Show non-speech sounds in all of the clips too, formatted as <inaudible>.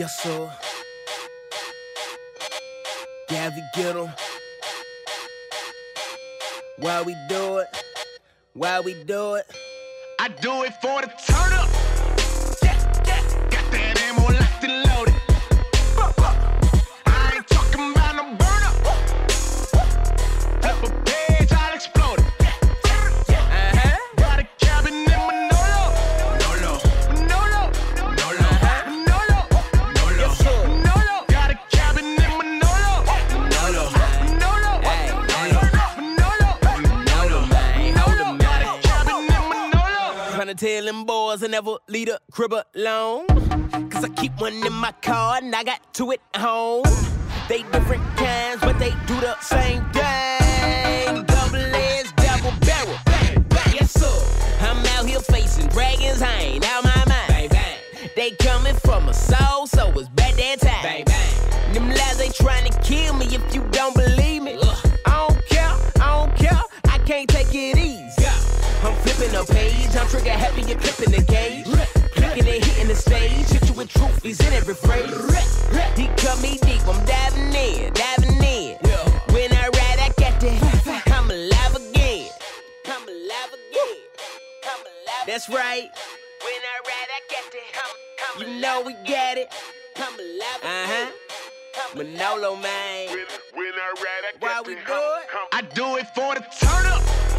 Yes, sir. Gabby 'em. Why we do it? Why we do it? I do it for the turn up. Yeah, yeah. Got that ammo locked and loaded. Boys I never leave the crib alone. Cause I keep one in my car and I got two at home. They different kinds, but they do the same thing. Double edged, double barrel. Bang, bang. Yes, sir. I'm out here facing dragons, I ain't out my mind. Bang, bang. They coming from a soul, so it's bad that time. Bang, bang. Them lies they trying to kill me if you don't believe me. I don't care, I don't care, I can't take it easy. I'm flipping a page, I'm trigger happy, you're clipping the gauge. Clicking and hitting the stage, hit you with trophies in every phrase. He cut me deep, I'm diving in, diving in. When I ride, I got that, I'm alive again. I'm alive again. I'm alive That's right. When I ride, I got that, you know we got it. I'm alive again. Uh-huh. Manolo, man. When, when I ride, I Why got we do it? I do it for the turn up.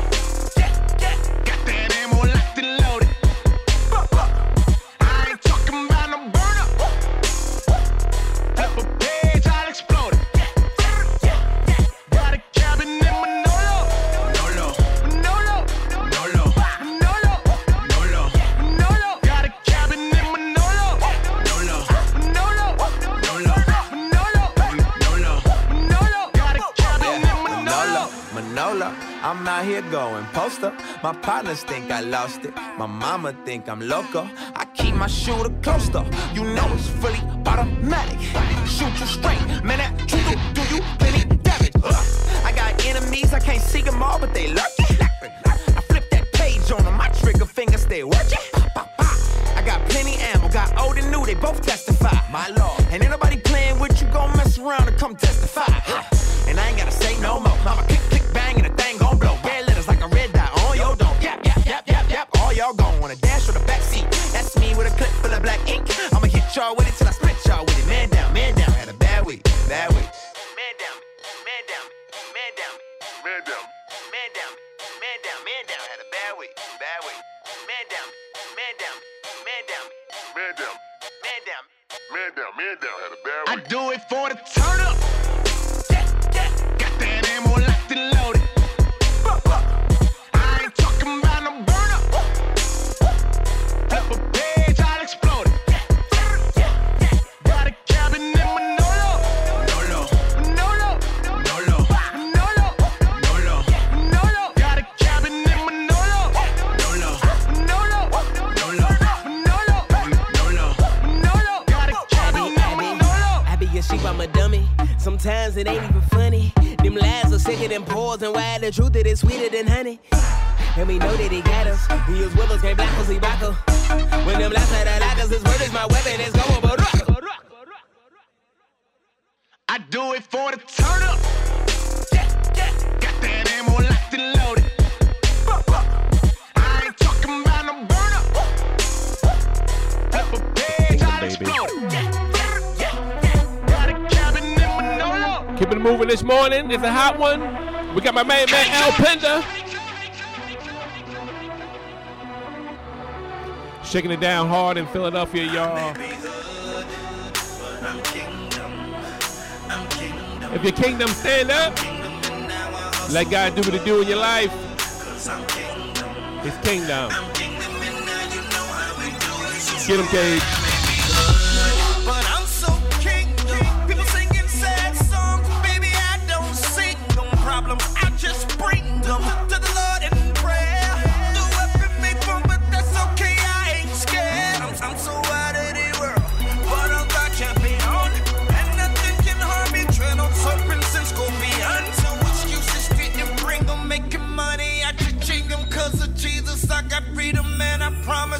I'm out here going poster. My partners think I lost it. My mama think I'm loco. I keep my shooter closer. You know it's fully automatic. Shoot you straight, man. That truth do you plenty damage. Ugh. I got enemies, I can't see them all, but they lurking. I flip that page on them, my trigger finger stay working. I got plenty ammo, got old and new, they both testify. My lord, and ain't nobody playing with you, gon' mess around and come testify. And I ain't gotta say no more. Mama click, click, bang, and y'all gon' wanna dash or the back seat. That's me with a clip full of black ink. I'ma hit y'all with it till I split y'all with it. Man down, man down. Had a bad week, bad week. Man down, man down, man down, Man down. man down, man down, man down. Had a bad week, bad week. Man down, man down, man down, Man down. man down. Man down. Man down. Had a bad I do it for the turn up. Yeah, yeah. Got that ammo locked and loaded. I ain't talking about no Sometimes it ain't even funny. Them lies are sicker than pores, and why the truth it is sweeter than honey. And we know that he got us. He is with us, can't block us, he rock us. When them lies are the lockers, his word is my weapon, it's going but rock. I do it for the turn up. Yeah, yeah. Got that ammo locked and loaded. Buh, buh. I ain't talking no burn up. Flip a page, I'll explode Keeping it moving this morning. It's a hot one. We got my main man Al Pender. Shaking it down hard in Philadelphia, y'all. If your kingdom stand up, let God do what he do in your life. His kingdom. Get him, Cage.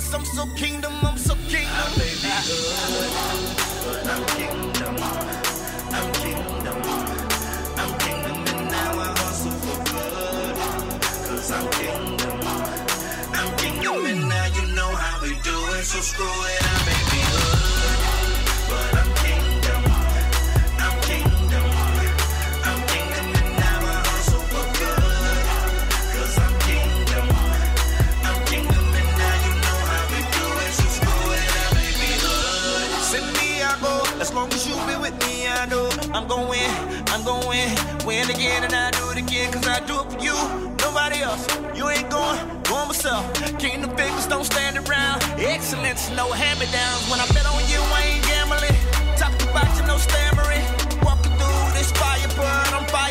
I promise I'm so kingdom, I'm so kingdom. But I'm kingdom, I'm kingdom, I'm kingdom, and now I hustle for good. Cause I'm kingdom, I'm kingdom, and now you know how we do it. So screw it, I may long as you be with me, I know I'm going, I'm going. Win again, and I do it again, cause I do it for you. Nobody else. You ain't going, going myself. Kingdom figures don't stand around. Excellence, no hand me downs. When I bet on you, I ain't gambling. Talk about you, no stammering. Walking through this fire, but I'm fireproof.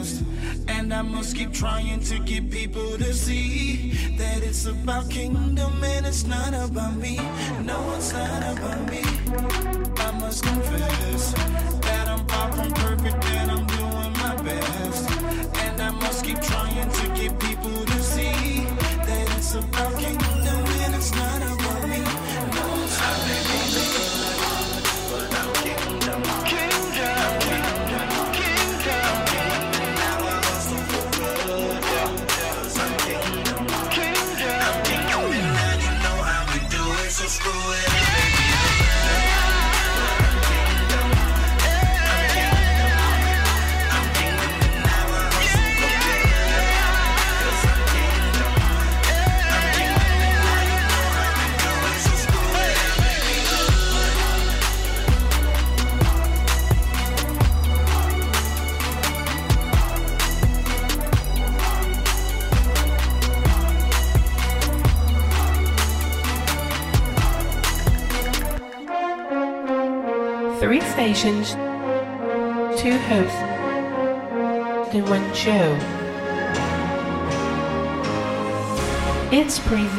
I must keep trying to get people to see that it's about kingdom and it's not about me. No, it's not about me. I must confess that I'm far from perfect and I'm doing my best. And I must keep trying to get people to see that it's about kingdom and it's not about me. No, it's not about me. Stations, two hosts, and one show. It's Praise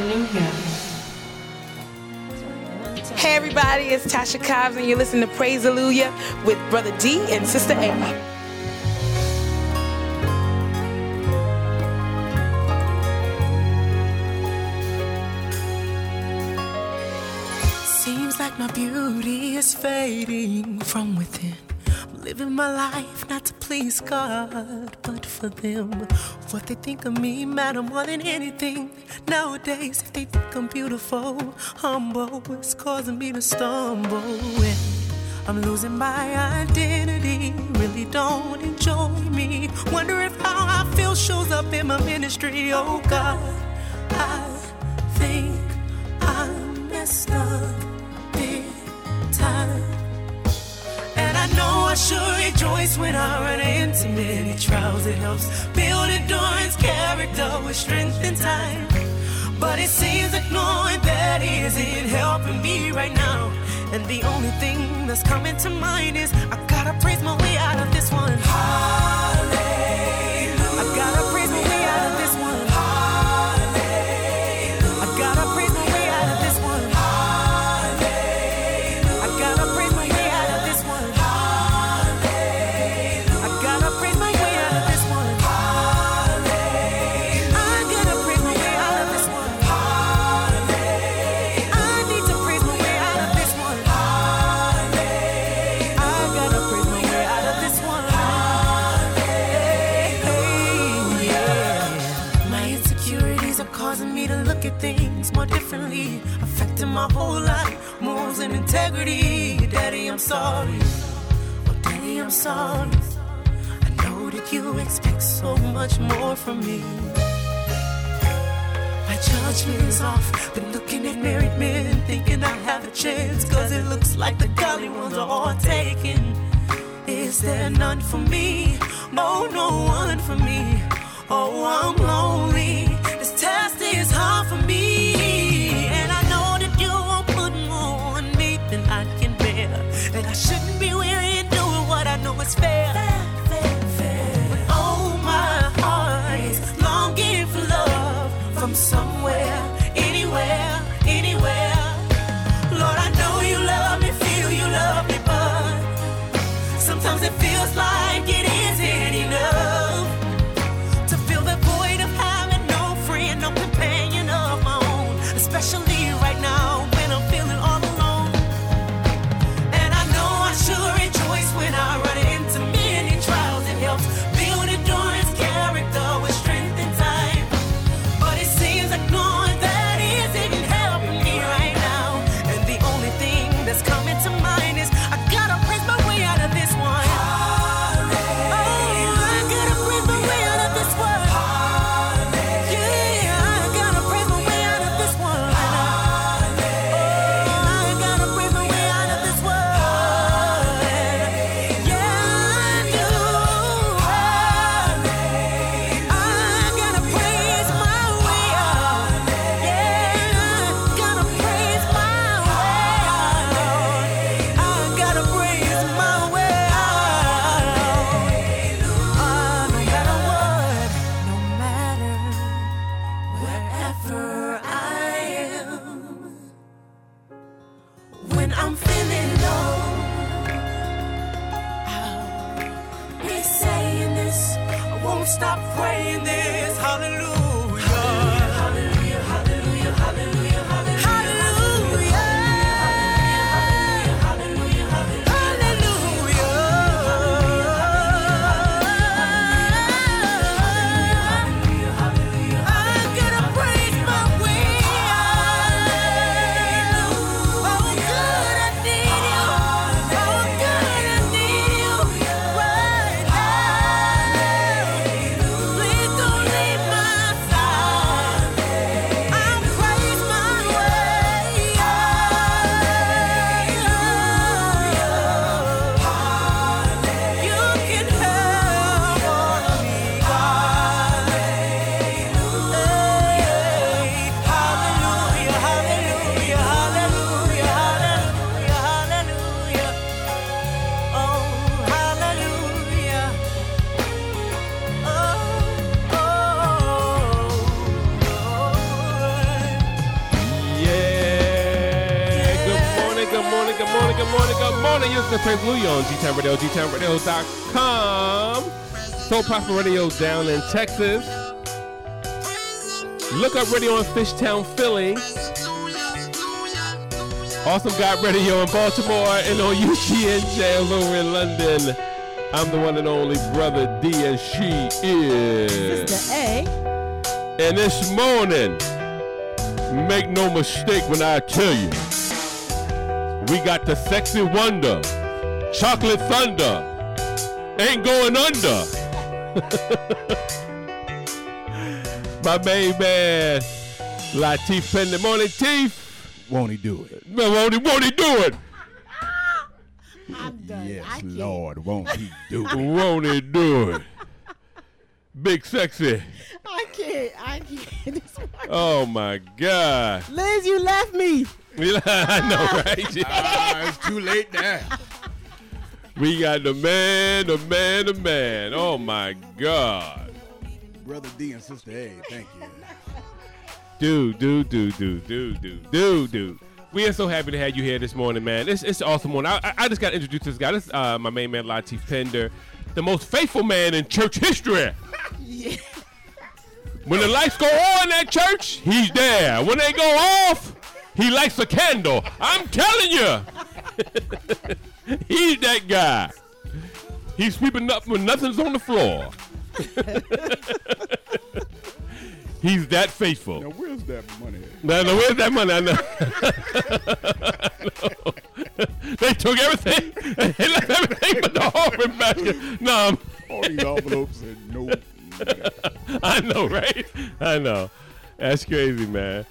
Hey everybody, it's Tasha Cobbs and you're listening to Praise Alleluia with Brother D and Sister A. like my beauty is fading from within. I'm living my life not to please God, but for them. What they think of me matter more than anything. Nowadays, if they think I'm beautiful, humble, it's causing me to stumble. And I'm losing my identity, really don't enjoy me. Wonder if how I feel shows up in my ministry. Oh God, I think I'm messed up time. And I know I should rejoice when I run into many trials. It helps build endurance, character with strength and time. But it seems like knowing that isn't helping me right now. And the only thing that's coming to mind is I gotta praise my way out of this one. My whole life, morals and integrity. Daddy, I'm sorry. Oh, Daddy, I'm sorry. I know that you expect so much more from me. My judgment is off. Been looking at married men, thinking I have a chance, cause it looks like the golly ones are all taken. Is there none for me? Oh, no one for me. Oh, I'm lonely. Louie on G-Town Radio, GTownRadio.com. Soul Prosper Radio down in Texas. Look up radio in Fishtown, Philly. Awesome God Radio in Baltimore and on UGNJ over in London. I'm the one and only brother D, and she is. Sister A. And this morning, make no mistake when I tell you, we got the sexy wonder, chocolate thunder, ain't going under. <laughs> My main man, Latif Pender. Morning, Teeth. Won't he do it? Man, won't he, won't he do it? I'm done. Yes, Lord, won't he do it? <laughs> Won't he do it? Big sexy. I can't. I can't. <laughs> Oh my God. Liz, you left me. I know, right? Ah, it's too late now. We got the man, the man, the man. Oh my God. Brother D and Sister A, thank you. Dude, dude, dude, dude, dude, dude, dude, dude. We are so happy to have you here this morning, man. It's it's an awesome morning. I, I- I just got to introduce this guy. This is uh, my main man, Latif Pender, the most faithful man in church history. yeah. When the lights go on at church, he's there. When they go off, he lights a candle. I'm telling you, <laughs> he's that guy. He's sweeping up when nothing's on the floor. <laughs> he's that faithful. Now, where's that money? No, no, where's that money? I know. Know. <laughs> They took everything. <laughs> They left everything but the offering basket. No, All these envelopes and no. I know, right? I know. That's crazy, man.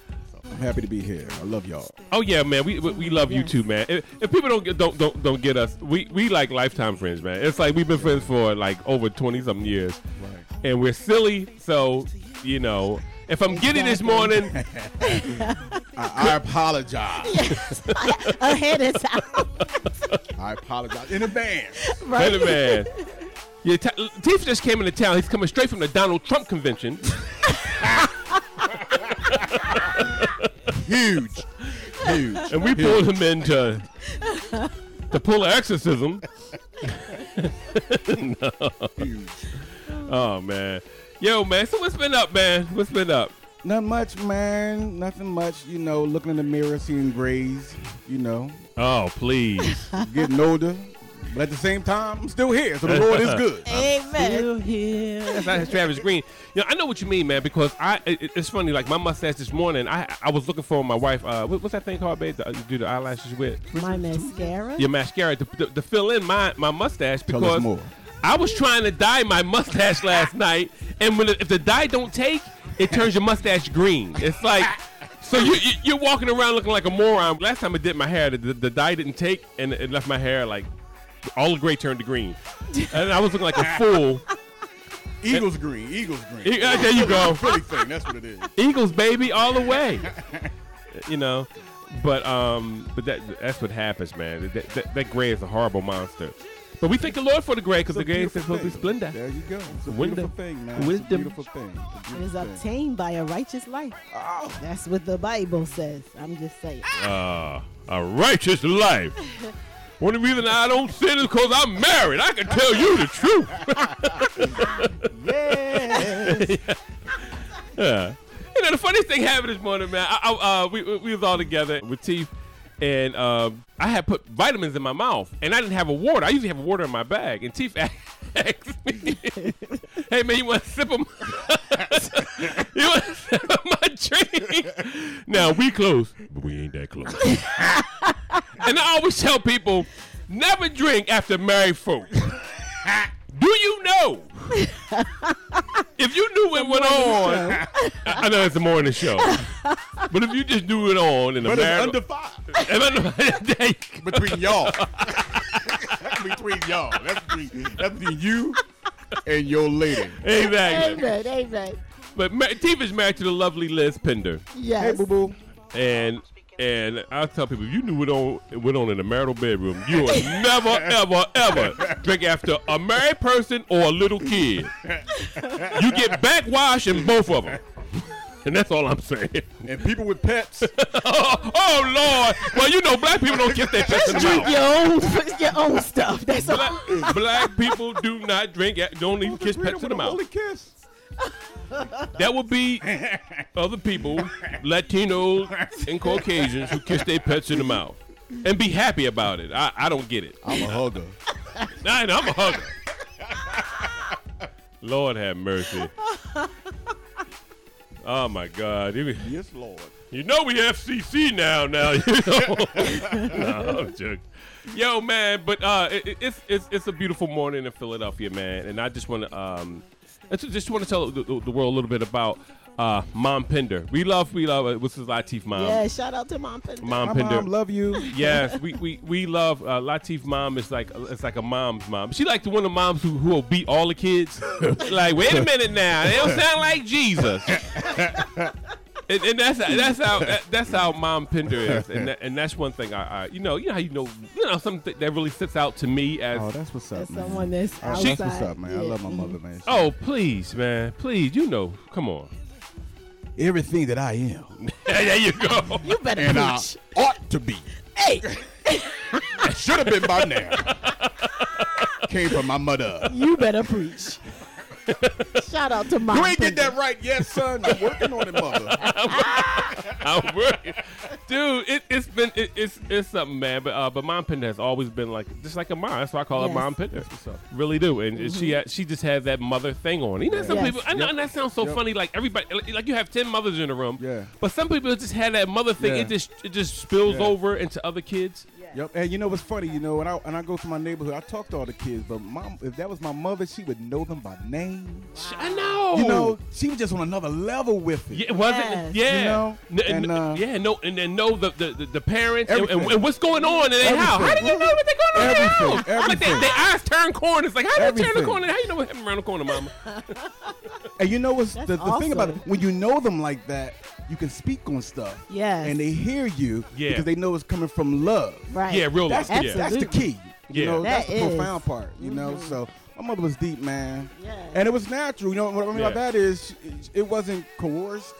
I'm happy to be here. I love y'all. Oh yeah, man. We we, we love you too, man. If, if people don't get don't don't don't get us, we we like lifetime friends, man. It's like we've been friends for like over twenty something years, right. and we're silly. So you know, if I'm giddy this morning, <laughs> I, I apologize. Ahead of time. I apologize in advance. Hey, man. Yeah, T- Teef just came into town. He's coming straight from the Donald Trump convention. <laughs> Huge. Huge. And we pulled him in to, to pull exorcism. <laughs> no. Oh, man. Yo, man. So what's been up, man? What's been up? Not much, man. Nothing much. You know, looking in the mirror, seeing grays. You know, Oh, please. getting older. But at the same time, I'm still here. So the Lord is good. <laughs> Amen. Still here. That's not Travis Greene. You know, I know what you mean, man. Because I, it, it's funny. Like my mustache this morning, I, I was looking for my wife. Uh, what, what's that thing called, babe? To do the eyelashes with My mascara. your mascara to, to, to fill in my my mustache Tell us because more. I was trying to dye my mustache last night, and when it, if the dye don't take, it turns your mustache green. It's like. So you, you you're walking around looking like a moron. Last time I did my hair, the, the dye didn't take, and it left my hair like all the gray turned to green, and I was looking like a fool. <laughs> Eagles green. Eagles green. E- uh, there you go. <laughs> Philly thing. That's what it is. <laughs> Eagles, baby, all the way. you know, but um, but that that's what happens, man. That, that, that gray is a horrible monster. But we thank the Lord for the gray because the gray is beautiful supposed to be thing. splendor. There you go. It's a Wisdom. beautiful thing, man. It's a Wisdom. beautiful thing. It's a It is thing. obtained by a righteous life. Oh. That's what the Bible says. I'm just saying. Uh, a righteous life. One of the reasons I don't sin is because I'm married. I can tell you the truth. <laughs> Yes. Yeah. You know, the funniest thing happened this morning, man. I, I, uh, we, we we was all together with Teeth, and um, I had put vitamins in my mouth, and I didn't have a water. I usually have a water in my bag, and Teeth <laughs> asked me, "Hey man, you want to sip of my, <laughs> you want to sip of my drink?" Now we close, but we ain't that close. And I always tell people, never drink after married folk. Do you know? if you knew it went on, I I know it's a morning show, but if you just knew it on in the But it's married, under five. <laughs> If under- between y'all. between y'all. That's between, that's between you and your lady. exactly. Amen. Amen. But Ma- Teef is married to the lovely Liz Pender, Yes. Hey, boo boo. and and I tell people, if you knew what on went on in the marital bedroom, you would never, ever, ever drink after a married person or a little kid. You get backwash in both of them, and that's all I'm saying. And people with pets. oh, <laughs> oh, Lord! Well, you know, black people don't kiss their pets in the Drink mouth. your own, <laughs> your own stuff. That's all. Black, black people do not drink, don't even kiss pets in the mouth. Holy kiss. That would be other people, Latinos and Caucasians, who kiss their pets in the mouth and be happy about it. I, I don't get it. I'm a hugger. I, I'm a hugger. Lord have mercy. Oh my God! Yes, Lord. you know we FCC now. Now you know. <laughs> no, I'm joking. Yo, man, but uh, it- it's it's it's a beautiful morning in Philadelphia, man, and I just want to um, I ju- just want to tell the, the the world a little bit about uh, Mom Pender. We love we love uh, what's his Latif mom. Yeah, shout out to Mom Pender. Mom My Pender. mom love you. <laughs> Yes, we, we, we love uh, Latif mom is like it's like a mom's mom. She like the one of the moms who who will beat all the kids. <laughs> like, wait a minute now, they don't sound like Jesus. <laughs> and, and that's that's how that, that's how Mom Pender is, and that, and that's one thing I, I you know you know how you know you know something that really sticks out to me as Oh, that's what's up, man. someone that's Oh, outside. that's what's up, man. I love my mother, man. oh please man please you know come on Everything that I am. <laughs> there you go You better And I ought to be. Hey, <laughs> Should have been by now. Came from my mother. you better preach. <laughs> Shout out to Mom You ain't get that right yet, son. I'm working on it, mother. <laughs> I'm working. Dude, it, it's been it, it's it's something, man. But uh, but Mom Pender has always been like just like a mom. That's why I call her Yes. Mom Pender. Really do, and and she had, she just has that mother thing on. You know, some Yes. people. I know, Yep. and that sounds so Yep. funny. Like everybody, like, like you have ten mothers in the room. Yeah. But some people just had that mother thing. Yeah. It just it just spills Yeah. over into other kids. Yep. And you know what's funny? You know, when I when I go to my neighborhood, I talk to all the kids. But mom, if that was my mother, she would know them by name. I know. You know, she was just on another level with it. Yeah, it wasn't. Yeah. You know, N- n- and, uh, yeah. No. And then know the the, the, the parents and, and, Everything. and what's going on in their house. How do you know what they're going on in their Everything, house? Like they, everything. they eyes turn corners. Like how do they turn the Everything. corner? How do you know what happened around the corner, mama? <laughs> And you know what's That's the, the thing about it? awesome. When you know them like that, you can speak on stuff. Yes. And they hear you Yeah. because they know it's coming from love. Right. Yeah, real That's, love. the, Yeah. that's the key. You Yeah. know, that's the is. Mm-hmm. profound part. You know, so my mother was deep, man. Yeah. And it was natural. You know what I mean by that is it wasn't coerced.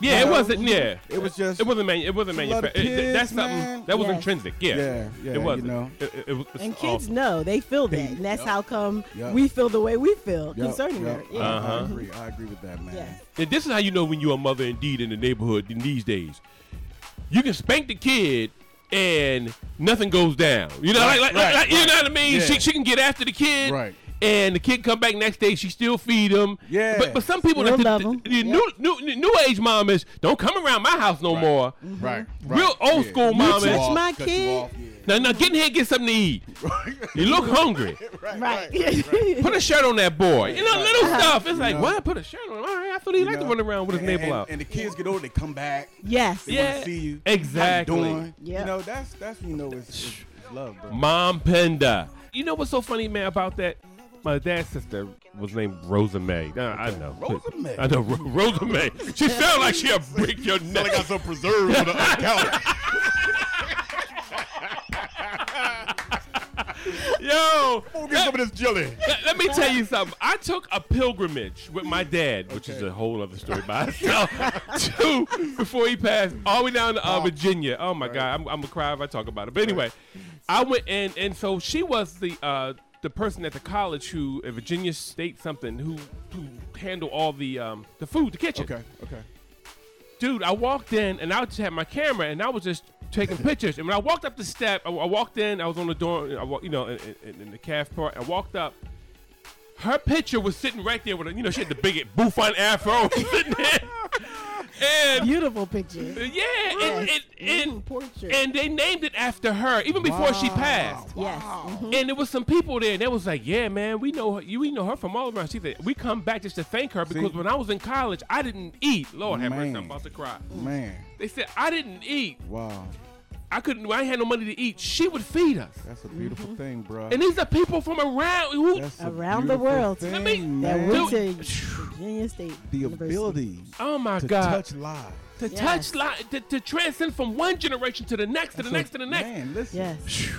Yeah, You it wasn't. Yeah, It was just It wasn't. Man, it wasn't Just love the manufactured. That's kids, something man. that was Yes. intrinsic. Yeah, Yeah, yeah, It was. you know. It, it, it was. And kids all- know they feel that, and that's Yup. how come Yup. we feel the way we feel Yep, concerning yep. her. Yeah. Uh-huh. I agree. I agree with that, man. Yes. And this is how you know when you're a mother indeed in the neighborhood in these days. You can spank the kid and nothing goes down. You know, Right, like, like, right, like- you right. know what I mean? Yeah. She, she can get after the kid. Right. And the kid come back next day, she still feed him. Yeah. But but some people Still like the, love the, 'em. the new, new new age mom is don't come around my house no Right. more. Mm-hmm. Right. Real old Yeah. school You mom touch is. Touch my cut you kid. Off, yeah. Now, now get in here and get something to eat. You look hungry. <laughs> <laughs> Right. Put a shirt on that boy. You know, Right. little uh-huh. stuff. It's You like, know. what? Put a shirt on. All right, I thought he You liked to run around with his and, navel out. And the kids get older, they come back. yes. They Yeah. want to see you. Exactly. How you doing? Yep. You know, that's that's when you know it's, it's, it's love, bro. Mom Pender. You know what's so funny, man, about that? My dad's sister was named Rosa May. Nah, uh, I know. Rosa May? I know. Ro- Rosa May. She sounds like she'll break your neck. I got some preserves on the <laughs> counter. Yo, Go get some of this jelly. let, let me tell you something. I took a pilgrimage with my dad, which is a whole other story by itself, <laughs> to before he passed, all the way down to uh, Virginia. Oh my God, I'm, I'm gonna cry if I talk about it. But anyway, I went and and so she was the uh, the person at the college who at Virginia State something who who handled all the um, the food, the kitchen. Okay, okay. dude, I walked in and I just had my camera and I was just taking pictures. And when I walked up the step, I, I walked in, I was on the door, I, you know, in, in, in the calf part. I walked up. Her picture was sitting right there with, a, you know, she had the big bouffant afro <laughs> sitting there. And Beautiful picture. yeah, and, and, and, portrait. and they named it after her even before she passed. yes. Mhm. And there was some people there, and they was like, "Yeah, man, we know her. You, we know her from all around." She said, "We come back just to thank her because when I was in college, I didn't eat. Lord have mercy, I'm about to cry." Man, They said I didn't eat. wow. I couldn't. I had no money to eat. She would feed us. That's a beautiful mm-hmm. thing, bro. And these are people from around who. Around the world. Thing, Let me- That man. went Dude. to Virginia State the University. ability oh my to God! touch live. to Yes. touch, li- to, to transcend from one generation to the next, to the That's next, a- to the next, Man, listen. Yes.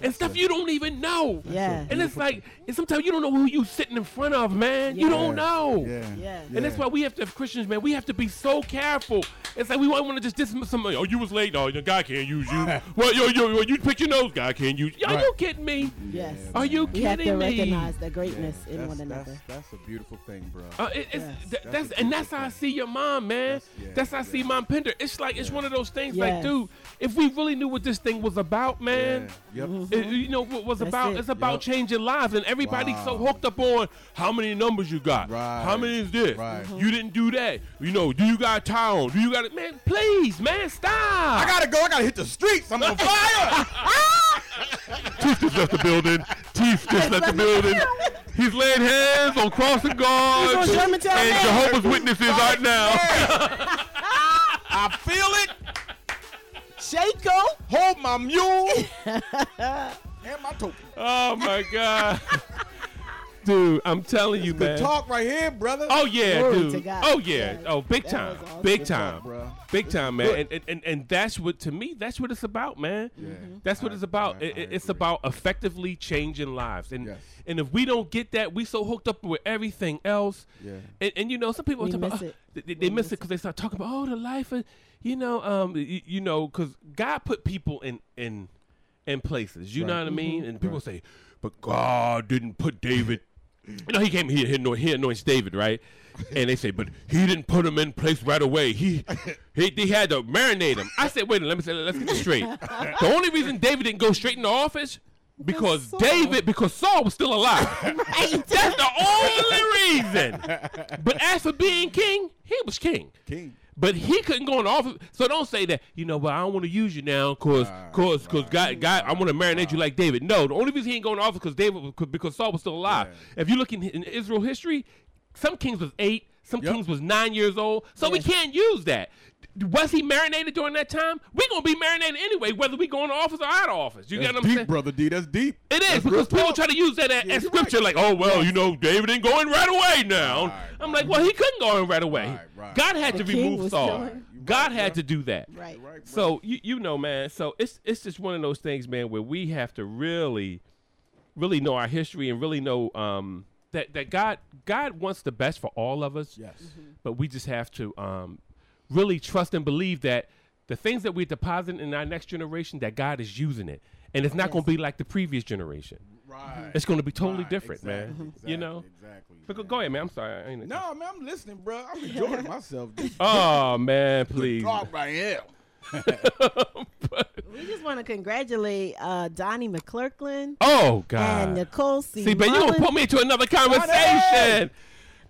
and stuff you don't even know. Yeah. And it's like, and sometimes you don't know who you sitting in front of, man. You don't know. Yeah. Yeah. And that's why we have to, as Christians, man, we have to be so careful. It's like we want to just dismiss somebody. Oh, you was late. Oh, your guy can't use you. <laughs> well, yo, yo, yo, you pick your nose. Guy can't use. you. Are Right. you kidding me? Yes. Are you We have to kidding me? recognize the greatness in That's, one another. that's a beautiful thing, bro. Uh, it, it's, Yes. th- That's that's and that's beautiful how I see your mom, man. That's- yeah, that's how I see Mom Pender. It's like it's one of those things. Like, Yes. dude, if we really knew what this thing was about, man. Yeah. Yep. it- you know what was That's about? it. It's about Yep. changing lives, and everybody's so hooked up on how many numbers you got, Right. how many is this, Right. you didn't do that. You know, do you got a tie on? Do you got it? Man, please, man, stop. I gotta go. I gotta hit the streets. I'm on fire. <laughs> Teeth just left the building. Teeth just left the building. He's laying hands on crossing guards He's on Germantown and Jehovah's Witnesses right now. <laughs> I feel it. Shaco. Hold my mule. <laughs> and my token. Oh my God. <laughs> Dude, I'm telling you, Good man. talk right here, brother. Oh yeah, Glory dude. Oh yeah. Yeah. Oh, big time. awesome. Big Good time. talk, bro. Big time, man. And, and and and that's what to me, that's what it's about, man. Yeah. That's what I- it's about. I- It- I it- it's agree. about effectively changing lives. And Yes. and if we don't get that, we so hooked up with everything else. Yeah. And, and you know, some people We talk about miss oh, they, they- they miss miss it because they start talking about oh the life of you know um you, you know because God put people in in in places. You know what I mm-hmm. mean? And people Right. say, but God didn't put David. <laughs> You know, he came here, he, anoint- he anoints David, right? And they say, but he didn't put him in place right away. He, he, he had to marinate him. I said, wait a minute, let me say, let's get this straight. the only reason David didn't go straight into office Because David, because Saul was still alive. <laughs> Right. That's the only reason. But as for being king, he was king. King. But he couldn't go in office. So don't say that, you know, but I don't want to use you now because cause, cause God, God, I want to marinate you like David. No, the only reason he ain't going in office because David, was- 'cause- Saul was still alive. If you look in, in Israel history, some kings was eight, some Yep. kings was nine years old. So we can't use that. Was he marinated during that time? We're gonna be marinated anyway, whether we go into office or out of office. You That's get what I'm deep, saying? brother D. That's deep. It is That's because people talk. try to use that as, Yeah, as scripture, right. like, oh well, you know, David ain't going right away now. Right, I'm like, well, he couldn't go in right away. Right, right. God had The to remove Saul. killing. God had to do that. Right. Right, right. So you you know, man. So it's it's just one of those things, man, where we have to really, really know our history and really know um, that that God God wants the best for all of us. Yes. But we just have to um, really trust and believe that the things that we deposit in our next generation, that God is using it, and it's not going to be like the previous generation. Right. It's going to be totally Right, different, man. exactly, You know. Exactly. But go, go ahead, man. I'm sorry. I ain't No, man, I'm listening, bro. I'm enjoying myself. <laughs> This Oh man, please. talk right here. We just want to congratulate uh, Donnie McClurkin Oh God. and Nicole C. See, but you're gonna Mullen put me into another conversation.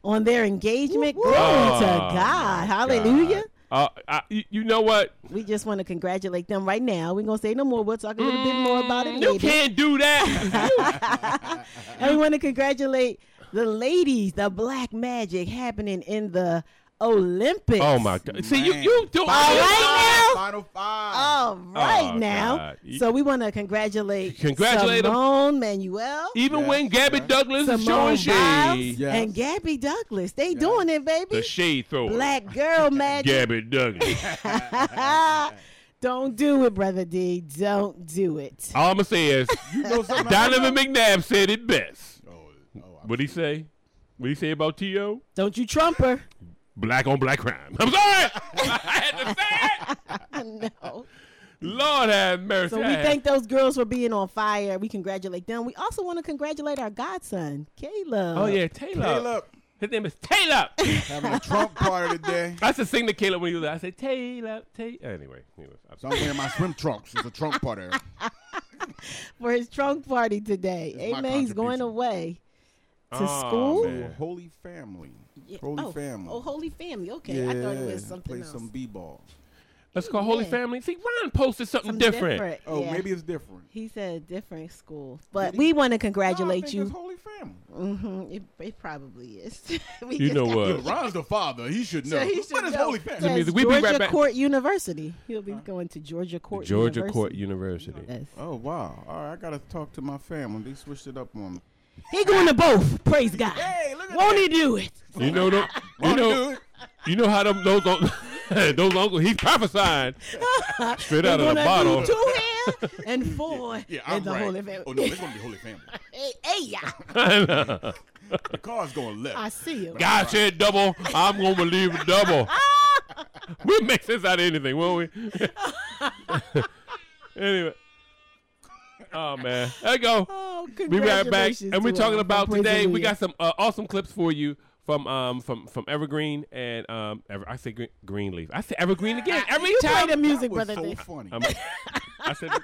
on their engagement. Woo, Glory woo. to Oh, God. Hallelujah. Uh, I, you, you know what? We just want to congratulate them right now. We're going to say no more. We'll talk a little bit more about it You later. can't do that. <laughs> And we want to congratulate the ladies, the black magic happening in the Olympics. oh my God. See, you you do All right now. Final five. All oh, right Oh, now. God. So we want to congratulate Congratulate 'em. Simone Manuel, Even Yes, when Gabby yes. Douglas is Simone showing shade, Yes. and Gabby Douglas. They doing it, baby. the shade thrower, Black girl <laughs> magic. Gabby Douglas. <laughs> Don't do it, brother D. Don't do it. All I'm gonna say is <laughs> You know Donovan? McNabb said it best. Oh, oh, What'd he say? What'd he say about T.O.? Don't you trump her. Black on black crime. I'm sorry. <laughs> I had to say it. <laughs> no. Lord have mercy. So we I had- thank those girls for being on fire. We congratulate them. We also want to congratulate our godson, Caleb. Oh yeah, Taylor. Caleb His name is Taylor. <laughs> having a Trump party today. I should sing to Caleb when he was there. I said Taylor, Taylor. Anyway, anyway. I'm So I'm wearing my swim trunks. It's a Trump party. For his trunk party today. It's Amen. He's going away to Oh, school. man. Holy family. Yeah. Holy oh, family. Oh, Holy Family. Okay. I thought it was Yeah, something Play else. some b-ball. Let's call Holy Yeah. Family. See, Ron posted something, Something different. Oh, yeah. maybe it's different. He said different school. But Did we want to No, I congratulate think you. It's Holy family. Mm-hmm. It, it probably is. <laughs> We You just know what? Look, Ron's the father. He should know. So he should what is know. Holy family? means we be right Georgia back. Court University. He'll be going to Georgian Court University. Georgia University. Court University. Yes. Oh wow! All right, I gotta talk to my family. They switched it up on me. He going to both. Praise God. Hey, look at Won't that. he do it? You know, them, you know, you know how them those un- <laughs> those uncles. He's prophesying straight out of the bottle. do two here and <laughs> four Yeah, in I'm the right. Holy Family. Oh no, it's gonna be Holy Family. <laughs> hey, hey, yeah. The car's going left. I see you. God said double. I'm gonna believe double. we'll make sense out of anything, won't we? anyway. Oh man, there you go. <laughs> Oh, Be right back, and we're talking about today. We got some uh, awesome clips for you from um from from Evergreen and um Ever, I say green, Greenleaf. I say Evergreen again every You play time. the music, that was brother. so Dave. funny. Um, I said <laughs>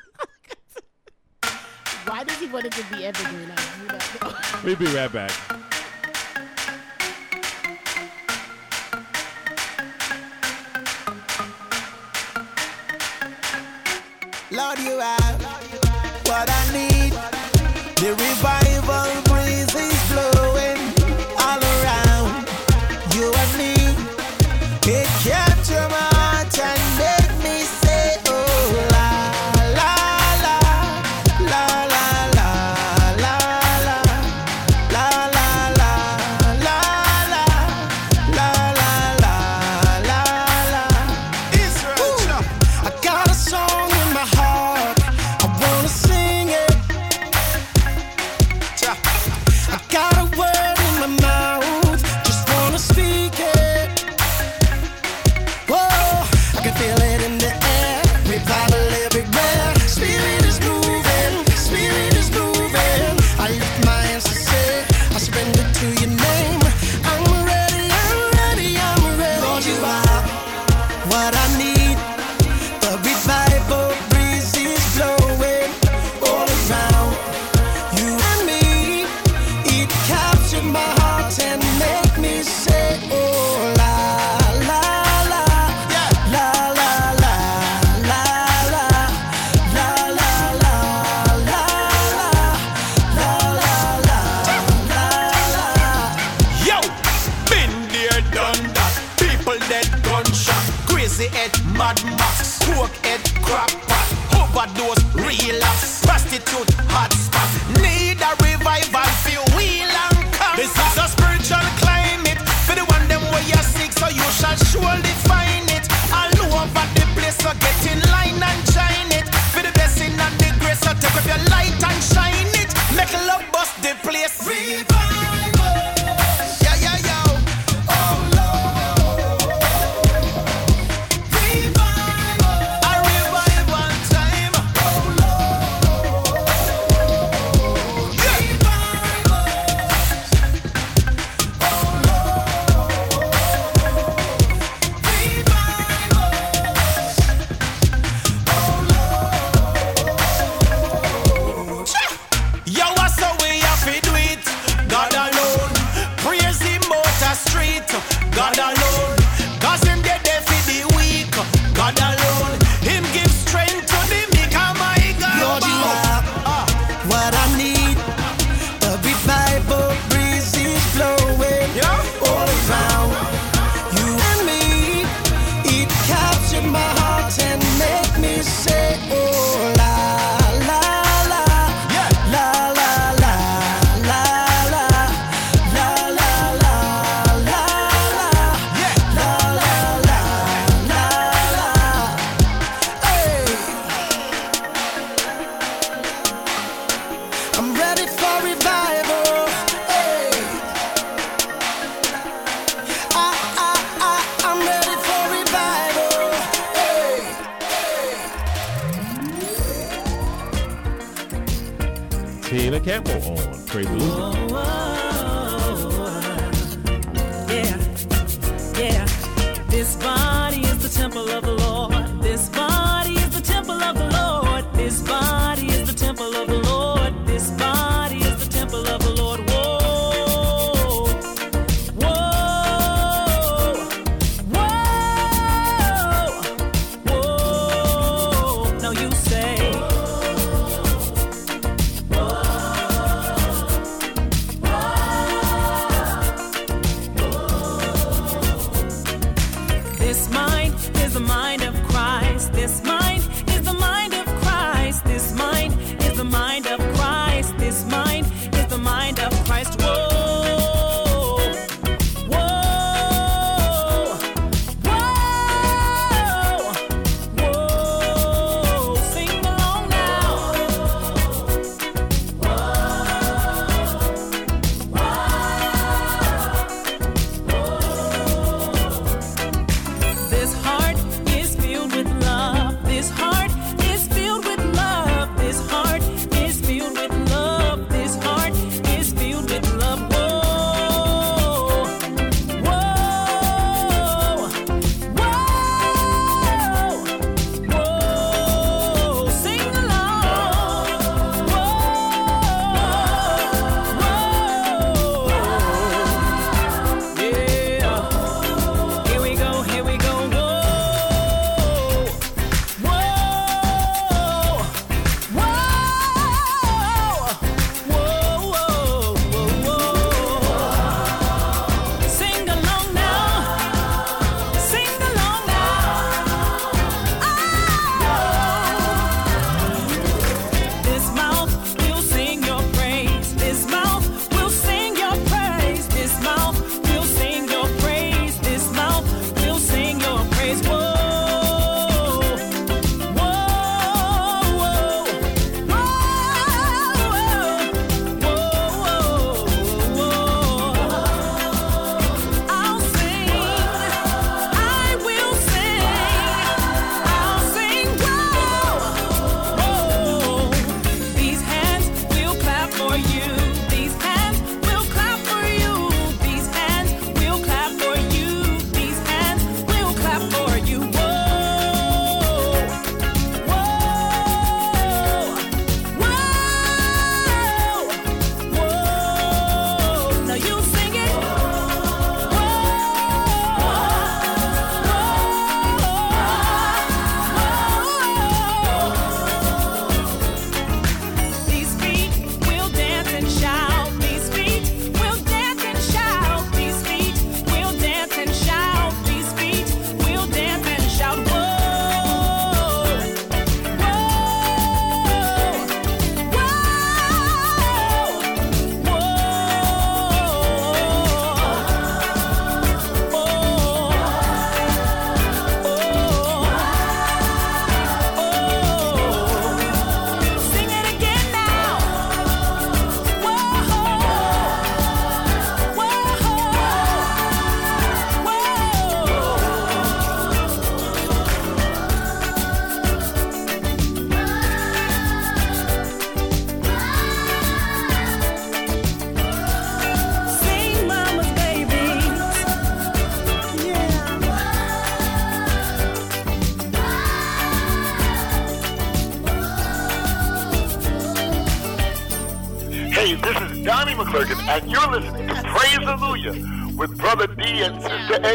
Why does he want it to be evergreen? I do not <laughs> we'll be right back. Lord, you are what I need. The revival breeze Crazy head, mad max, coke head, crack overdose, relapse, prostitute, hot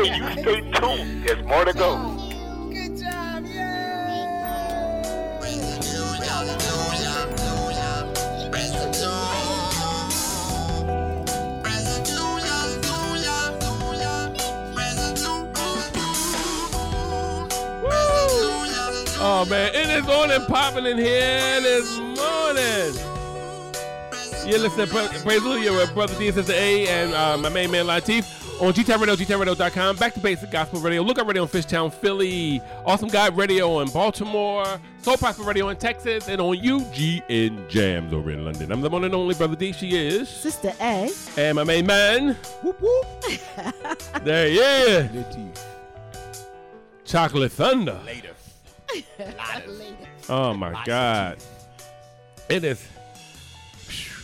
Sister A. You stay tuned. There's more to go. Good job, yeah. Oh man, it is on and popping in here this morning. You're listening to Pra- Praise Hallelujah with Brother D and Sister A and uh, my main man Latif on GTAP Radio, GTAPradio.com. Back to basic gospel radio. Look up radio in Fishtown, Philly. Awesome Guy Radio in Baltimore. Soul Prosper Radio in Texas and on UGN Jams over in London. I'm the one and only Brother D. She is. Sister A. And my main man. Whoop whoop. <laughs> there he is. Chocolate Thunder. Later. <laughs> Oh my God! It is.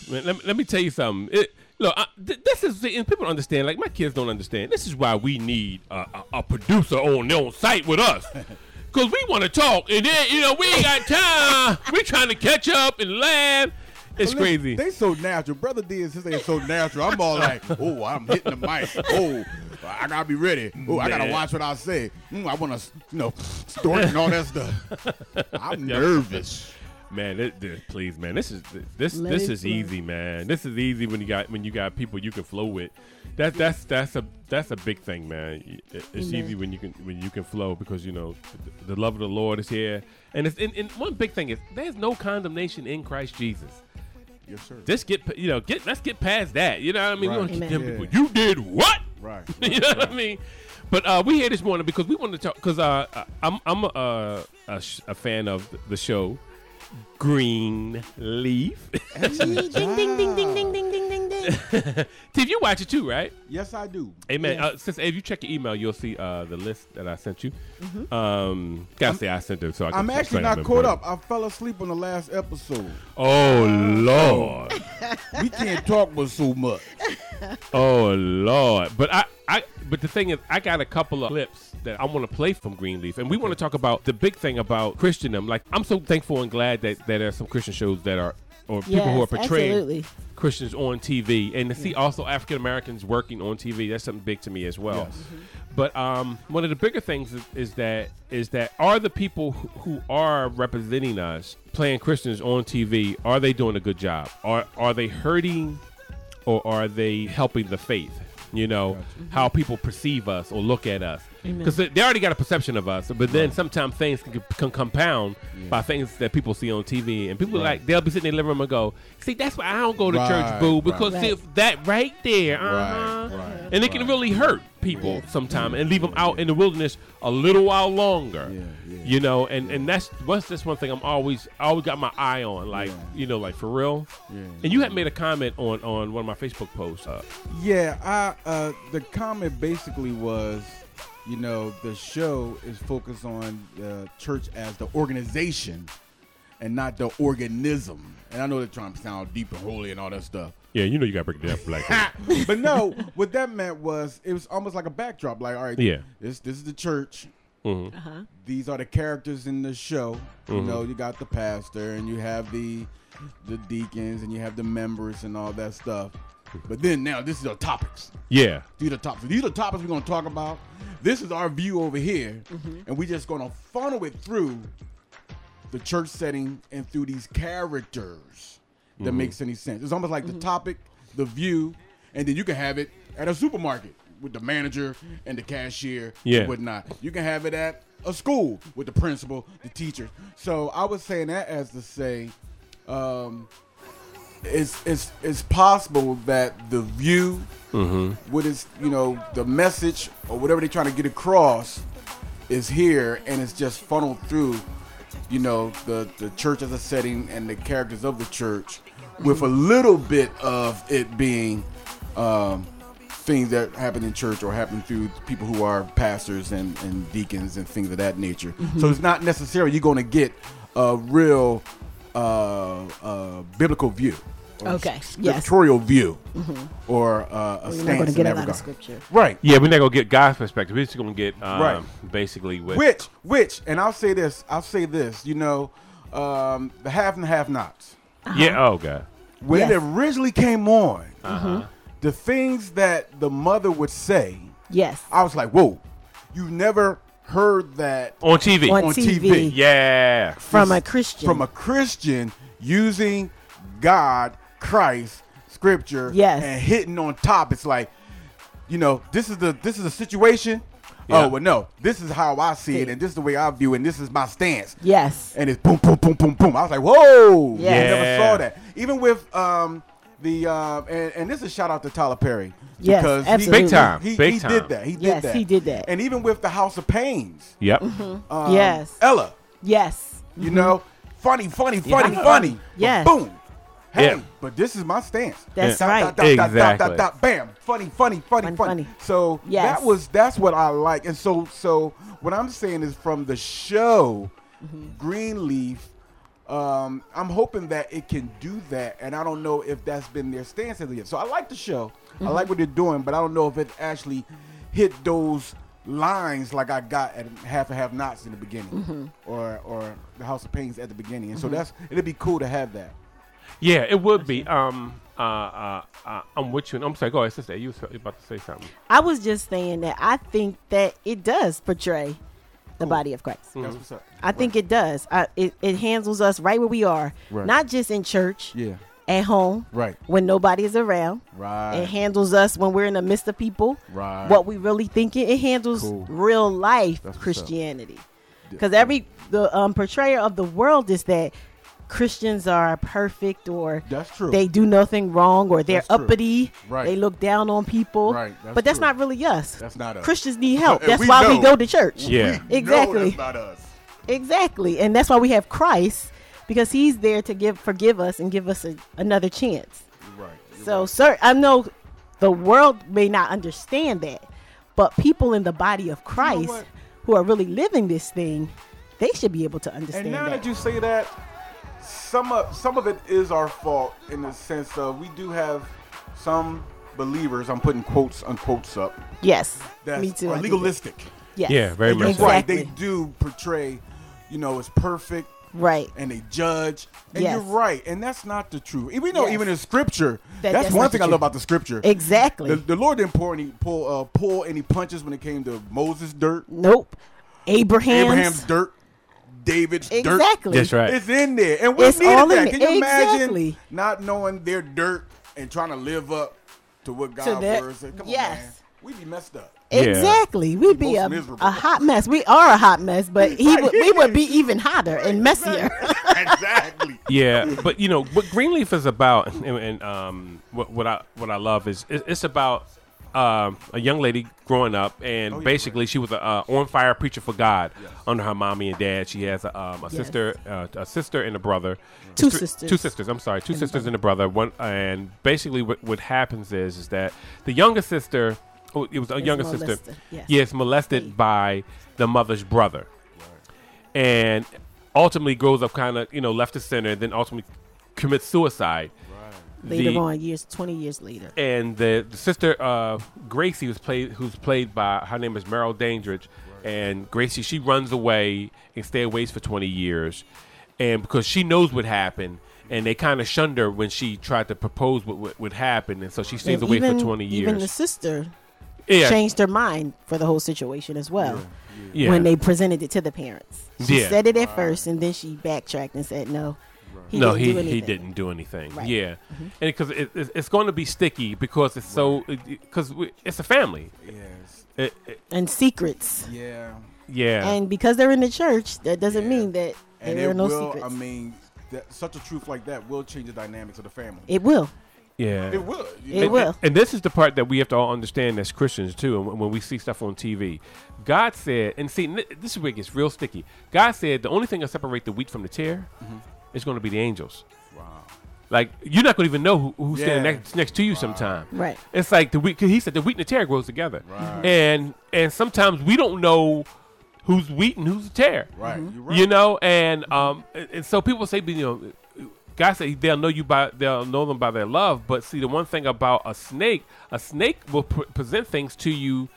Man, let, me, let me tell you something. It, look, I, th- this is and people don't understand. Like my kids don't understand. This is why we need a, a, a producer on on site with us. <laughs> Cause we want to talk, and then you know we ain't got time. <laughs> we trying to catch up and laugh. It's listen, crazy. They so natural. Brother D is saying so natural. I'm all like, <laughs> oh, I'm hitting the mic. Oh, I gotta be ready. Oh, I gotta watch what I say. Mm, I want to, you know, stork and all that stuff. I'm nervous. Man, this, this, please, man, this is this Let this it is flow. easy, man. This is easy when you got when you got people you can flow with. That that's that's a that's a big thing, man. It- it's Amen. easy when you can when you can flow because you know the, the love of the Lord is here, and it's and, and one big thing is there's no condemnation in Christ Jesus. Yes, sir. Just get you know get let's get past that. You know what I mean? We Right. want to keep Amen. them Yeah. people. You did what? Right. <laughs> you know what I mean? But uh, we here this morning because we want to talk. Because uh, I'm I'm a, a, a fan of the show Green Leaf. ding, ding, ding, ding, ding, ding, <laughs> Steve, you watch it too, right? Yes, I do. Hey man, Yes. uh, since if you check your email, you'll see uh, the list that I sent you. Mhm. Um, gotta say I sent it, so I can I'm actually not caught up. I fell asleep on the last episode. Oh lord. we can't talk but so much. Oh lord! But I, I, but the thing is, I got a couple of clips that I want to play from Greenleaf, and we want to talk about the big thing about Christendom. Like, I'm so thankful and glad that, that there are some Christian shows that are, or people who are Yes, portraying absolutely. Christians on TV, and to see also African Americans working on TV. That's something big to me as well. Yes. But um, one of the bigger things is, is that is that are the people who, who are representing us playing Christians on TV? Are they doing a good job? Are are they hurting, or are they helping the faith? You know how people perceive us or look at us Amen. Because they they already got a perception of us, but then sometimes things can, can compound Yeah. by things that people see on TV, and people Right. like they'll be sitting in the living room and go, "See, that's why I don't go to Right, church, boo, because Right. if that right there, uh-huh, right, and it can really hurt people sometimes and leave them out in the wilderness a little while longer. You know, and and that's what's this one thing I'm always always got my eye on, like you know, like for real. Yeah. And you had made a comment on on one of my Facebook posts. Uh, Yeah, I uh, the comment basically was, you know, the show is focused on the church as the organization and not the organism. And I know they're trying to sound deep and holy and all that stuff. yeah, you know, you got to break it down for black. <laughs> but no, what that meant was it was almost like a backdrop. Like, all right, Yeah. this this is the church. Mhm. Uh-huh. These are the characters in the show. You Mhm. know, you got the pastor and you have the the deacons and you have the members and all that stuff. But then now this is our topics. Yeah. These are the topics. These are the topics we're gonna talk about. This is our view over here, and we're just gonna funnel it through the church setting and through these characters that Mhm. makes any sense. It's almost like the topic, the view, and then you can have it at a supermarket with the manager and the cashier Yeah. and whatnot. You can have it at a school with the principal, the teachers. So I was saying that as to say, um, it's it's it's possible that the view, Mhm. what is you know the message or whatever they're trying to get across, is here and it's just funneled through, you know the the church as a setting and the characters of the church, with a little bit of it being. Um, things that happen in church or happen through people who are pastors and, and deacons and things of that nature. Mhm. So it's not necessarily you're going to get a real uh, uh, biblical view. or Okay, yes. Scriptural view. Mhm. Or uh, a Well, you're not stance gonna in get that a lot of scripture. Right. Yeah, we're not gonna get God's perspective. We're just gonna get um, Right. basically what Which, which, and I'll say this, I'll say this, you know, um, the half and half nots. Yeah. Oh God. when Yes. it originally came on, Uh-huh. the things that the mother would say, Yes. I was like, whoa, you've never heard that On TV. On TV. Yeah. From a Christian. from a Christian using God, Christ, Scripture, Yes. and hitting on top. It's like, you know, this is the this is a situation. Yeah. Oh well, no, this is how I see it, and this is the way I view it, and this is my stance. Yes. And it's boom, boom, boom, boom, boom. I was like, whoa, Yeah. I never saw that. Even with um the um and, and this is a shout out to Tyler Perry Yes, because he- absolutely. Big time, He, big he time. did that. He did Yes, that. he did that. And even with the House of Paynes, Yep. um, Yes. Ella, Yes. you know, funny, funny, funny, Yeah. funny. but Yes. Boom. Hey, Yeah. but this is my stance. That's Dot, right. dot, dot, Exactly. dot, dot, bam. Funny, funny, funny, Funny, funny. funny. So Yes. that was that's what I like. And so so what I'm saying is from the show Mm-hmm. Greenleaf. Um, I'm hoping that it can do that, and I don't know if that's been their stance as of yet. So I like the show, Mm-hmm. I like what they're doing, but I don't know if it actually hit those lines like I got at half and half knots in the beginning, Mm-hmm. or or the House of Paynes at the beginning. And so that's it'd be cool to have that. Yeah, it would be. Um, uh, uh, uh, I'm with you. I'm sorry. Go ahead, sister. You was about to say something. I was just saying that I think that it does portray the body of Christ. That's what's up. I think it does. I, it, it handles us right where we are, Right. not just in church, Yeah. at home, Right. when nobody is around. Right. It handles us when we're in the midst of people, Right. what we really thinking. It handles Cool. real life That's. Christianity. Because every the um, portrayer of the world is that Christians are perfect or That's true. they do nothing wrong or they're That's uppity. Right. They look down on people. Right, that's but that's true. not really us. That's not us. Christians need <laughs> help. That's we why we go to church. Yeah. We Exactly. know that's not us. Exactly. And that's why we have Christ because he's there to give forgive us and give us a, another chance. Right. You're So, right. sir, I know the world may not understand that, but people in the body of Christ what? who are really living this thing, they should be able to understand. And understand now that. that you say that, some of some of it is our fault in the sense of we do have some believers. I'm putting quotes unquotes up. yes, That me too. are I do that. legalistic. Yes. Yeah, very And much you're right. They do portray, you know, it's perfect. Right. And they judge, and Yes. you're right, and that's not the truth. We know Yes. even in Scripture, That- that's, that's one thing I love about the Scripture. Exactly. The, the Lord didn't pour any pull uh, pull any punches when it came to Moses' dirt, nope. Abraham's. Abraham's dirt, David's dirt. Exactly. That's right. It's in there, and we It's needed all that. Can you imagine not knowing their dirt and trying to live up to what God that- words said? Come yes. on, man, we'd be messed up. Yeah. Exactly. We'd be a, a hot mess. We are a hot mess, but <laughs> he would, we would be <laughs> even hotter and messier. <laughs> exactly. Yeah, but you know what Greenleaf is about, and, and um, what, what I what I love is it, it's about um, a young lady growing up, and Oh, yeah, basically she was a uh, on fire preacher for God under her mommy and dad. She has a, um, a Yes. sister, uh, a sister and a brother. Two It's sisters. Two sisters. I'm sorry, two And a sisters and a brother. One and basically what what happens is is that the younger sister, oh, it was a Is younger sister, yes. yes, molested by the mother's brother and ultimately grows up kind of you know left to center, then ultimately commits suicide. Later The- on, years, 20 years later. and the, the sister uh, Gracie was played, who's played by her name is Merle Dandridge, and Gracie she runs away and stays away for twenty years, and because she knows what happened. And they kind of shunned her when she tried to propose what what would happen, and so she stays And away even, for twenty years. Even the sister yeah, changed her mind for the whole situation as well. yeah. When they presented it to the parents, she Yeah. said it at first, and then she backtracked and said no. He no, didn't he, do he didn't do anything. Right. Yeah, mm-hmm. and because it, it's, it's going to be sticky because it's so because it's a family. Yes. It, it- And secrets, Yeah. yeah, and because they're in the church, that doesn't Yeah. mean that And there are no will. secrets. I mean, that, such a truth like that will change the dynamics of the family. it will. yeah, It will. It know? will. And this is the part that we have to all understand as Christians too. And when- when we see stuff on TV, God said, and see, this is where it gets real sticky. God said the only thing that separate the wheat from the tare mm-hmm. Is going to be the angels. Wow. Like you're not going to even know who, who's standing next, next to you sometime. Right. It's like the wheat. 'cause he said the wheat and the tare grows together, Right. and and sometimes we don't know who's wheat and who's the tare. Right. You're right. You know, and um, and, and so people say, you know, God said they'll know you by they'll know them by their love. But see, the one thing about a snake, a snake will pr- present things to you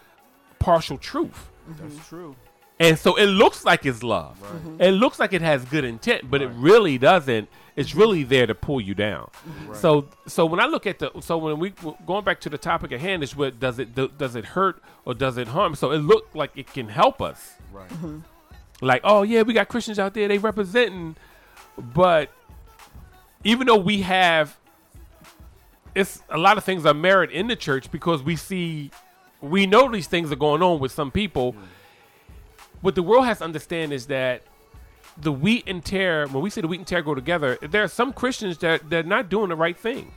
partial truth, That's true. And so it looks like it's love. Mm-hmm. It looks like it has good intent, but it really doesn't. It's really there to pull you down. Mm-hmm. So so when I look at the so when we going back to the topic at hand is what does it do, does it hurt or does it harm? So it looked like it can help us. Right. Mm-hmm. Like, oh yeah, we got Christians out there, they representing, but even though we have it's a lot of things are merit in the church because we see we know these things are going on with some people. What the world has to understand is that the wheat and tare, when we say the wheat and tare go together, there are some Christians that they're not doing the right thing.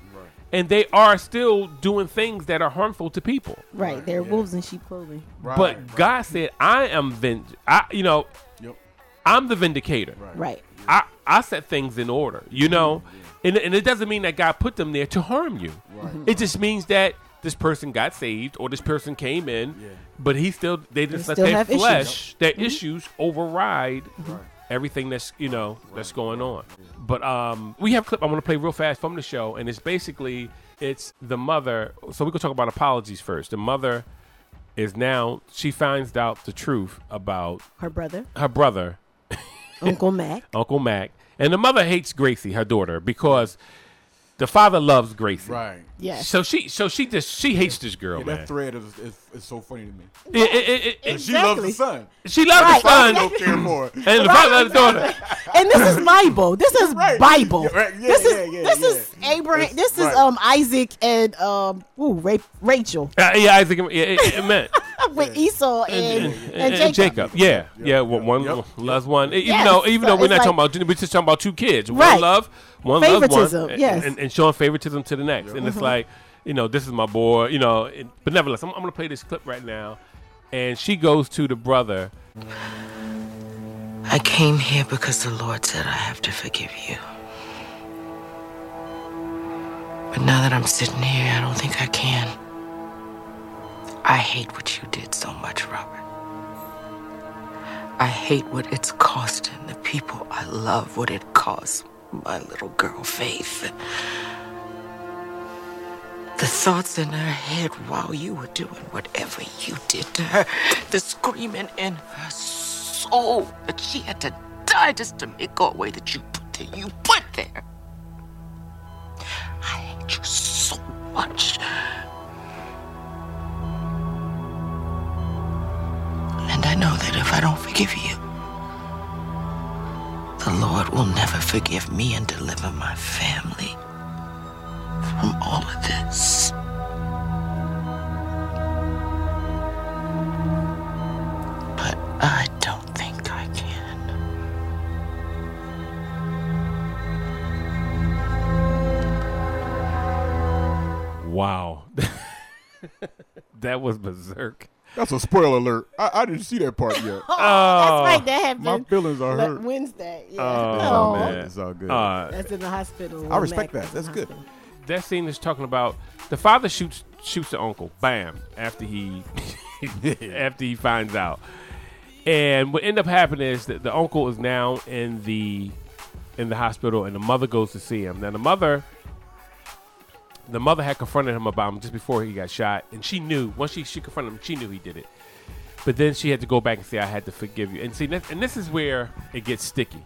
And they are still doing things that are harmful to people. Right, they're wolves in sheep clothing. Right, but God said, I am venge I you know, Yep. I'm the vindicator. Right. I, I set things in order, you know? And, and it doesn't mean that God put them there to harm you. It just means that this person got saved or this person came in, but he still, they just let still their have issues. flesh, their Mhm. issues override everything that's, you know, that's going on. But um, we have a clip I want to play real fast from the show, and it's basically, it's the mother. So we can talk about apologies first. The mother is now, she finds out the truth about Her brother, her brother Uncle Mac. <laughs> Uncle Mac. And the mother hates Gracie, her daughter, because the father loves Gracie. Right. Yes. So she so she just she hates this girl, Yeah, man. that thread is, is, is so funny to me. It- it- it- it- And she loves the son. She loves Right. the son. Don't care for her. And the father loves the daughter. and this is Bible. This is Bible. Yeah, right. Yeah, this is yeah, this yeah. is Abraham. This is right. um Isaac and um ooh, Ra- Rachel Uh, yeah, Isaac. Yeah, it, it meant. <laughs> with Esau and, and, And, Jacob. Yeah, yeah. one one loves one. Even Yes, though, even so though we're not like- talking about, we're just talking about two kids. One Right. love, one loves Favoritism, one, and- yes. and, and showing favoritism to the next. And it's Mhm. like, you know, this is my boy. You know, it, but nevertheless, I'm, I'm going to play this clip right now. And she goes to the brother. I came here because the Lord said I have to forgive you. But now that I'm sitting here, I don't think I can. I hate what you did so much, Robert. I hate what it's costing the people I love, what it cost my little girl, Faith. The thoughts in her head while you were doing whatever you did to her, the screaming in her soul that she had to die just to make go away that you put there. You put there. I hate you so much. And I know that if I don't forgive you, the Lord will never forgive me and deliver my family from all of this. But I don't think I can. Wow. <laughs> that was berserk. That's a spoiler alert. I, I didn't see that part yet. <laughs> Oh, that's right. That happened. My feelings are hurt. Wednesday. Yeah. Oh, Oh. man. It's all good. Uh, That's in the hospital. I respect that. That's good. hospital. that scene is talking about the father shoots shoots the uncle, bam, after he <laughs> after he finds out. And what end up happening is that the uncle is now in the in the hospital, and the mother goes to see him. Now the mother, the mother had confronted him about him just before he got shot, and she knew once she she confronted him, she knew he did it. But then she had to go back and say, "I had to forgive you." And see, this, and this is where it gets sticky.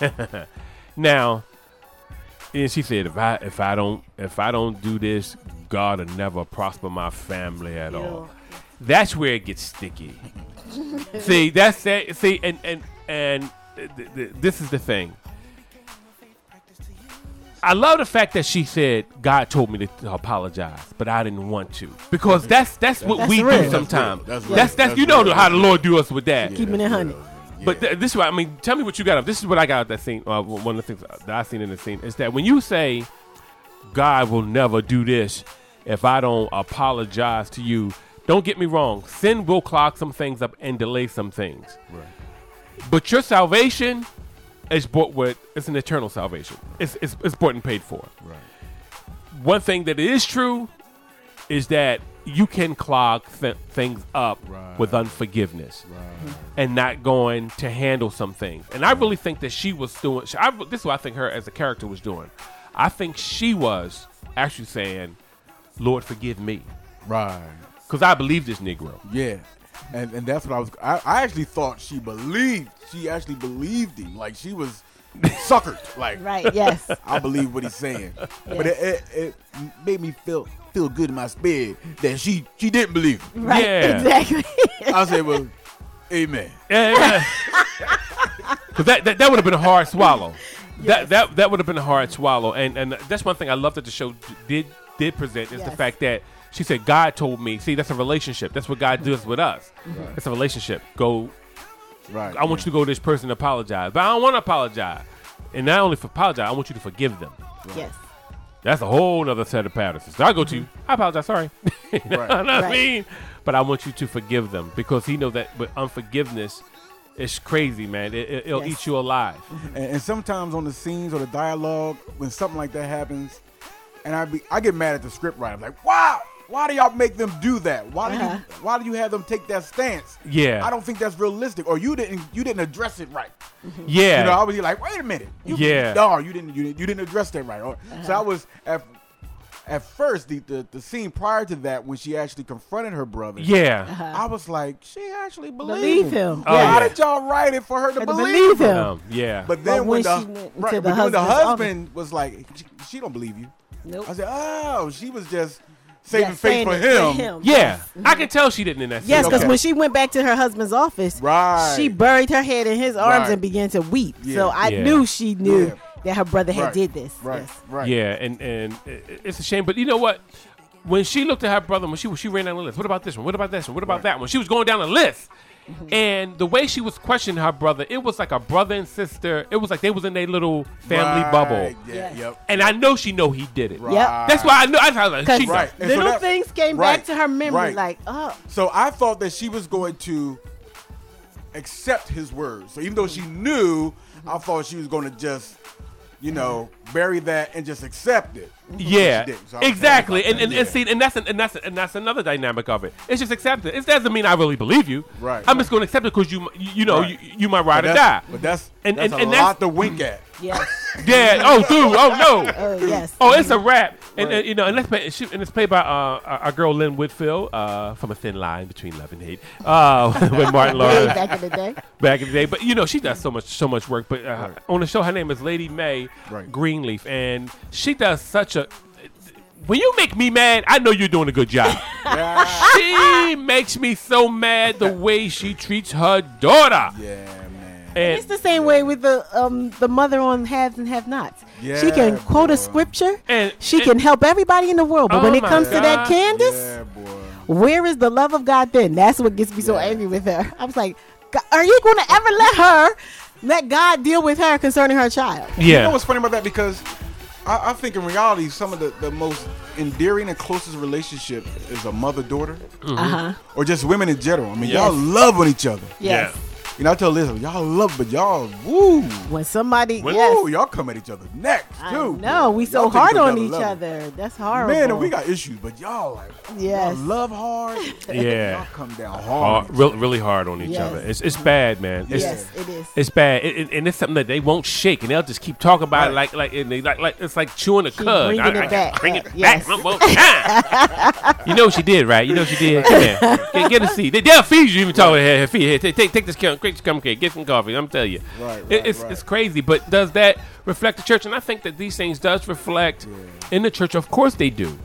<laughs> now, and she said, "If I if I don't if I don't do this, God will never prosper my family at all." That's where it gets sticky. <laughs> see, that's that. See, and and and th- th- this is the thing. I love the fact that she said God told me to apologize, but I didn't want to because that's that's what That's we real. do sometimes. That's That's real. that's, That's you know real. how the Lord do us with that. Keeping it honey. But th- this is what I mean. Tell me what you got up. This is what I got that scene. Uh, one of the things that I seen in the scene is that when you say God will never do this if I don't apologize to you. Don't get me wrong. Sin will clog some things up and delay some things. Right. But your salvation is bought with it's an eternal salvation. It's it's, it's bought and paid for. Right. One thing that is true is that you can clog th- things up with unforgiveness and not going to handle some things. And I really think that she was doing. I, this is what I think her as a character was doing. I think she was actually saying, "Lord, forgive me." Right. Because I believe this Negro. Yeah. And and that's what I was. I, I actually thought she believed. She actually believed him. Like she was suckered. Like Right, yes. <laughs> I believe what he's saying. But it, it, it made me feel feel good in my spirit that she she didn't believe. him. Right, Yeah. exactly. I said, well, amen. Yeah, Because <laughs> that, that, that would have been a hard swallow. That that that would have been a hard swallow. And and that's one thing I love that the show did did present is the fact that she said God told me. See, that's a relationship. That's what God does with us. Mhm. It's a relationship. Go. Right. I want you to go to this person and apologize, but I don't want to apologize. And not only for apologize, I want you to forgive them. Yes. That's a whole other set of patterns. So I go to you. I apologize. Sorry. <laughs> you know Right. what I Right. mean? But I want you to forgive them because he know that with unforgiveness, it's crazy, man. It, it, will Yes. eat you alive. And, and sometimes on the scenes or the dialogue, when something like that happens, and I be I get mad at the script writer. I'm like, wow, why do y'all make them do that? Why do Uh-huh. you why do you have them take that stance? Yeah. I don't think that's realistic. Or you didn't you didn't address it right. Yeah. You know, I was like, wait a minute. You, Yeah. No, you didn't you didn't you didn't address that right. Or, So I was at at first the, the the scene prior to that when she actually confronted her brother. Yeah. Uh-huh. I was like, she actually Believe believed him. Oh, Why yeah. did y'all write it for her to to believe, believe him. Um, yeah. But then But when, when the, she went right, into but the then the husband was like, she, she don't believe you. Nope. I said, oh, she was just saving Yeah, face for him. for him. Yeah. Yes. I can tell she didn't in that scene. Yes, because Okay. when she went back to her husband's office, Right. she buried her head in his arms Right. and began to weep. Yeah. So I Yeah. knew she knew Yeah. that her brother had Right. did this. Right, Yes. right. Yeah, and and it's a shame, but you know what? When she looked at her brother, when she she ran down the list, what about this one? What about this one? What about that one? She was going down the list, Mm-hmm. and the way she was questioning her brother, it was like a brother and sister. It was like they was in their little family Right, bubble. Yeah, yep. And I know she know he did it. Yep. That's why I know. I was like, she know. Right. And so little that- things came right, back to her memory, right. like, oh, So I thought that she was going to accept his words. So even though she knew, I thought she was going to just, you know, bury that and just accept it. Yeah, But she didn't. So exactly, and and, that. and see, and that's an, and that's and that's another dynamic of it. It's just accept it. It doesn't mean I really believe you. Right. I'm just going to accept it because you, you know, Right. you, you might ride But or die. But that's And- that's and- a and that's- lot to wink at. Yes. <laughs> Yeah. Oh, dude. Oh no. Oh, yes. Oh, it's a rap, and Right. uh, you know, and that's play, she, and it's played by uh, our, our girl Lynn Whitfield uh, from a thin line between love and hate. Uh, <laughs> with Martin Lawrence back in the day. back in the day. But you know, she does so much so much work. But uh, on the show, her name is Lady Mae Right. Greenleaf, and she does such a. When you make me mad, I know you're doing a good job. <laughs> she makes me so mad the way she treats her daughter. Yeah, man. And It's the same way with the um the mother on haves and have nots. she Yeah, can quote boy. a scripture. And- she and- can help everybody in the world. But Oh when it my comes to that God. Candace, Yeah, where is the love of God then? That's what gets me so angry with her. I was like, are you going to ever let her let God deal with her concerning her child? yeah, You know what's funny about that? Because I, I think in reality, some of the, the most endearing and closest relationship is a mother daughter, Mm-hmm. Uh-huh. or just women in general. I mean, Yes. y'all love on each other. Yes. You know, I tell Liz, y'all love, but y'all, woo, When somebody, woo, yes, y'all come at each other next I too. know we so Y'all take it hard on each level. other. That's horrible. Man, and we got issues, but y'all like, Yes. y'all love hard. <laughs> Yeah. y'all come down hard. hard, really, really hard on each Yes. other. It's it's bad, man. It's, yes, it is. It's bad, it, it- and it's something that they won't shake, and they'll just keep talking about it like like, and they, like like it's like chewing a cud. bringing I- it I- back. Bring it Yes. back one more time. <laughs> you know what she did, right? You know what she did. Come here, get, get a seat. They, they'll feed you even talking here. Feed here. Take, take take this cum, take this cum cake. Get some coffee. I'm telling you, Right, It- right, it's right. it's crazy. But does that reflect the church? And I think that these things does reflect in the church. Of course they do,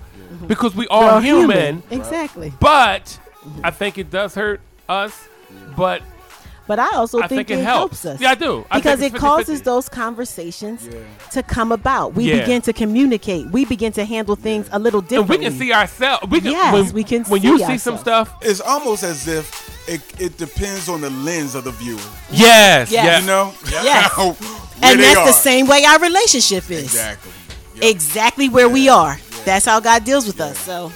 because we We're are all human. Exactly. But I think it does hurt us. But But I also I think, think it it helps. helps us. Yeah, I do. I because it it's causes 50-50. those conversations Yeah. to come about. We Yeah. begin to communicate. We begin to handle things a little and we can see ourselves. We can, Yes, when, we can When see you see some stuff, It's almost as if it, it depends on the lens of the viewer. yes, Yes. yes. You know? Yes. <laughs> And they that's the same way our relationship is. Exactly. Exactly where we are. That's how God deals with us. So,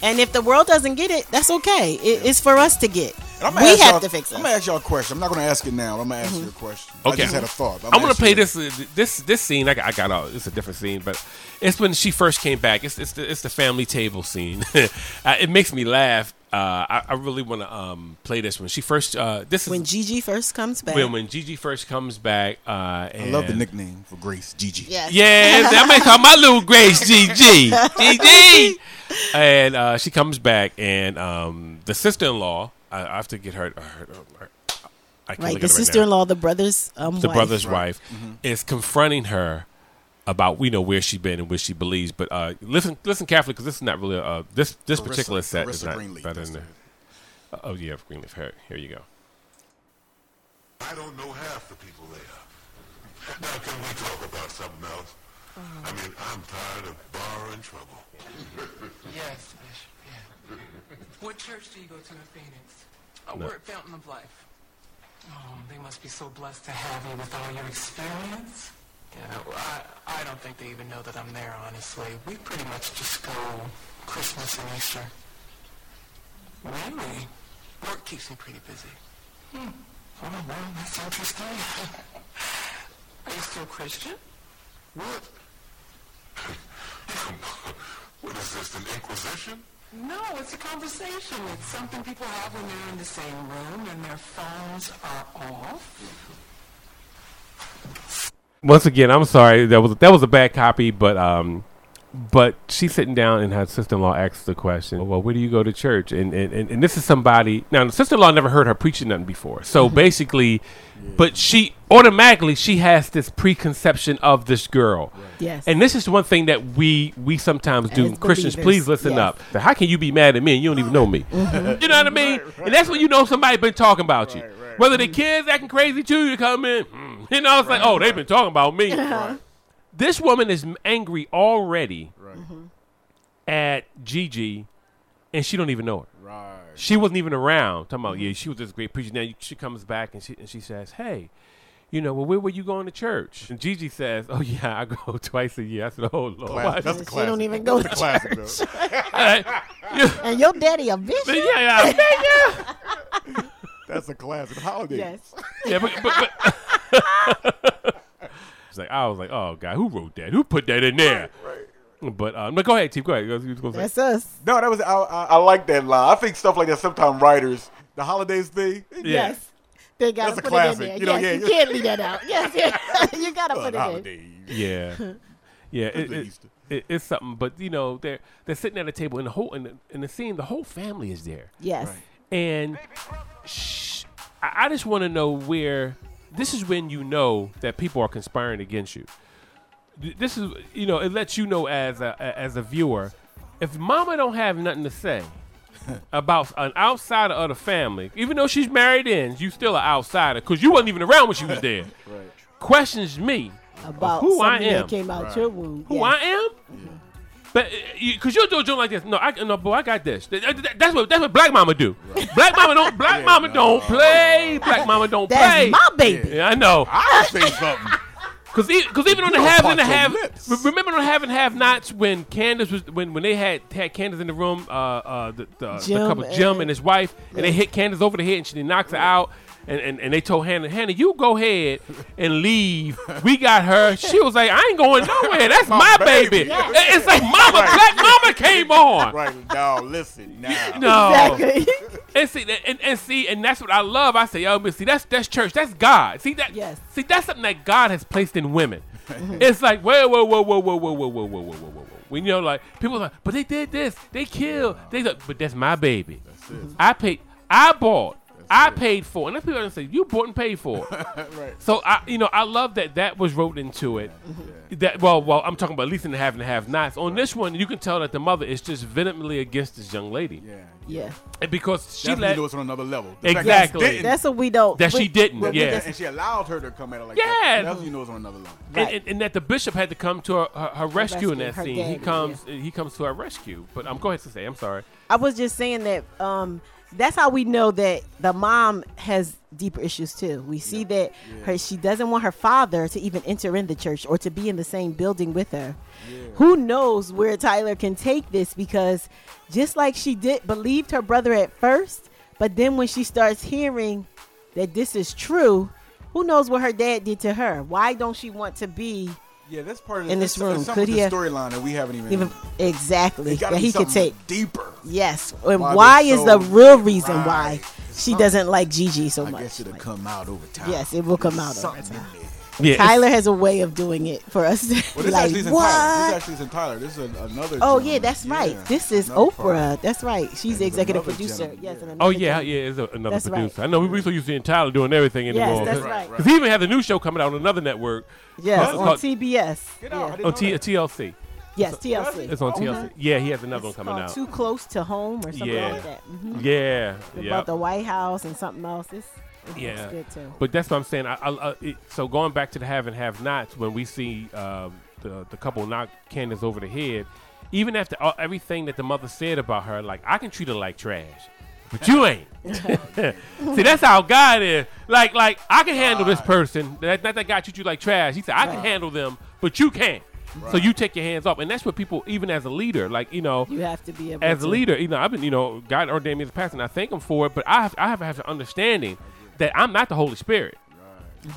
and if the world doesn't get it, that's okay. It, it's for us to get. And I'm gonna We ask have y'all- to fix it. I'm gonna ask y'all a question. I'm not gonna ask it now. I'm gonna ask you a question. Okay. I just had a thought. I'm gonna ask play you- this uh, this this scene. I got, I got all. It's a different scene, but it's when she first came back. It's it's the, it's the family table scene. <laughs> uh, it makes me laugh. Uh, I, I really want to um, play this when she first. Uh, this is When Gigi first comes back. when when Gigi first comes back. Uh, I love the nickname for Grace, Gigi. yes. Yeah, I'm gonna call my little Grace GG. <laughs> GG. And uh, she comes back, and um, the sister in law, I, I have to get her. her, her I can't Right, the at her right sister-in-law, the brother's um, the wife. brother's wife is confronting her about we know where she's been and where she believes. But uh, listen, listen carefully because this is not really uh, this this Carissa- particular set is not Greenleaf, better that's than the, oh yeah, Greenleaf. Here, here you go. I don't know half the people there. Now, can we talk about something else? I mean, I'm tired of borrowing trouble. <laughs> Yes, Bishop, yeah. What church do you go to in Phoenix? Oh, No. at Fountain of Life. Oh, they must be so blessed to have you with all your experience. Yeah, well, I, I don't think they even know that I'm there, honestly. We pretty much just go Christmas and Easter. Really? Work keeps me pretty busy. Hmm. Oh, well, that's interesting. <laughs> Are you still Christian? What? <laughs> what is this, an inquisition? No, it's a conversation. It's something people have when they're in the same room and their phones are off. Once again, I'm sorry that was that was a bad copy, but um, but she's sitting down and her sister-in-law asks the question, "Well, where do you go to church?" And and, and, and this is somebody now. The sister-in-law never heard her preaching nothing before, so basically, but she automatically she has this preconception of this girl. Yes. And this is one thing that we we sometimes do. As Christians, believers, please listen yes. up. How can you be mad at me and you don't even know me? <laughs> Mhm. You know what I mean? And that's when you know somebody been talking about you. Whether the kids acting crazy too, you come in. mm, You know, it's like, oh, they've been talking about me. <laughs> Right. This woman is angry already Mhm. at Gigi, and she don't even know her. Right. She wasn't even around. Talking about, yeah, she was this great preacher. Now she comes back and she and she says, hey. You know, well, where were you going to church? And Gigi says, "Oh yeah, I go <laughs> twice a year." I said, "Oh Lord, Classic. why- That's a She don't even go to That's a classic, church. <laughs> though. <laughs> and your daddy a bishop? Yeah, yeah. That's a classic holiday. Yes. Yeah, but, but, but it's like I was like, oh god, who wrote that? Who put that in there? But um, but go ahead, Chief. Go ahead. You was gonna say- That's us. No, that was I, I, I like that line. I think stuff like that. Sometimes writers, the holidays thing. Yes. They gotta That's a put classic. it in there. You know, yes, yeah, you can't leave that out. Yes, yeah. <laughs> you gotta Well, put it holidays. in. Yeah, <laughs> yeah. It, Good it- it- it's something, but you know, they're they're sitting at a table, and the whole in the, in the scene, the whole family is there. Yes. Right. and shh, I, I just want to know where. This is when you know that people are conspiring against you. This is, you know, it lets you know as a a- as a viewer, if Mama don't have nothing to say <laughs> about an outsider of the family, even though she's married in, you still an outsider because you wasn't even around when she was <laughs> there. Right. Questions me About who I am, that came out your womb. who Yes. I am. But because you'll do a joke like this, no, I no, boy, I got this. Th- th- That's what that's what Black Mama do. Black Mama don't. Black Mama don't play. Black Mama don't That's play. my baby. Yeah, <laughs> I know. I say something. Cause, e- cause even on the You don't halves and the punch your half, lips. re- remember on the half and half nots when Candace was when when they had had Candace in the room, uh, uh, the the, the couple Jim and- and his wife, and they hit Candace over the head and she knocks her out, and, and and they told Hannah, Hannah, you go ahead and leave. We got her. She was like, I ain't going nowhere. That's my, My baby. baby. It- It's like Mama, Black Mama came on. Right now, listen now. No. Exactly. And see, and, and see, and that's what I love. I say, yo, but see, that's that's church, that's God. See that? Yes. See, that's something that God has placed in women. it's like, whoa, whoa, whoa, whoa, whoa, whoa, whoa, whoa, whoa, whoa, whoa, whoa. When you know, like people are like, but they did this, they killed, they, but that's my baby. That's it. I paid, I bought, I paid for, it. and then people are gonna say, you bought and paid for. it. <laughs> right. So I, you know, I love that that was wrote into it. That well, well, I'm talking about at least in the have and have nots. On this one, you can tell that the mother is just vehemently against this young lady. Yeah. Yeah. And because she Definitely let know it's on another level. The fact that exactly That's what we don't. That she didn't, we- we yeah. just- and she allowed her to come at it like Yeah. that. That's when you know it's on another level. and, and, and that the bishop had to come to her, her, her rescue in that her scene. he dad, comes he comes to her rescue. But I'm um, go ahead to say I'm sorry. I was just saying that um, that's how we know that the mom has deeper issues too. We see that her she doesn't want her father to even enter in the church or to be in the same building with her. Who knows where Tyler can take this because just like she did believed her brother at first, but then when she starts hearing that this is true, who knows what her dad did to her? Why don't she want to be Yeah, that's part of in this room? Could he have storyline that we haven't even. even exactly that he could take deeper. Yes, and Why why, is the real reason why she doesn't like Gigi so I much? guess it'll come out over time. Yes, it will come out over time. In there. Yeah, Tyler has a way of doing it for us. Well, this <laughs> like, actually what? Tyler. This actually isn't Tyler. This is another. Oh gentleman. yeah, that's right. Yeah, This is another Oprah. part. That's right. She's the executive producer. gentleman, Yes. Oh yeah, gentleman. yeah, it's a, another That's right. producer. I know we we so used to seeing Tyler doing everything Yes, anymore. that's right. Because he even has a new show coming out on another network. Yes, called- on called- TBS. Get out. Yeah. on T- TLC. Yes, TLC. It's on. TLC. Yeah, he has another It's one coming out. Too close to home or something Yeah. like that. Mhm. Yeah, About yeah. the White House and something else. It's, it's Yeah, good too. but that's what I'm saying. I, I, I, it, so going back to the have and have nots, when we see um, the the couple knock Candace over the head, even after all, everything that the mother said about her, like I can treat her like trash, but you ain't. <laughs> <laughs> see, that's how God is. Like, like I can handle this person. That not that guy treat you like trash. He said I can Right. handle them, but you can't. So you take your hands off, and that's what people, even as a leader, like you know, You have to be able as to a leader, you know, I've been, you know, God ordained me as a pastor, and I thank Him for it. But I have, I have to have an understanding that I'm not the Holy Spirit.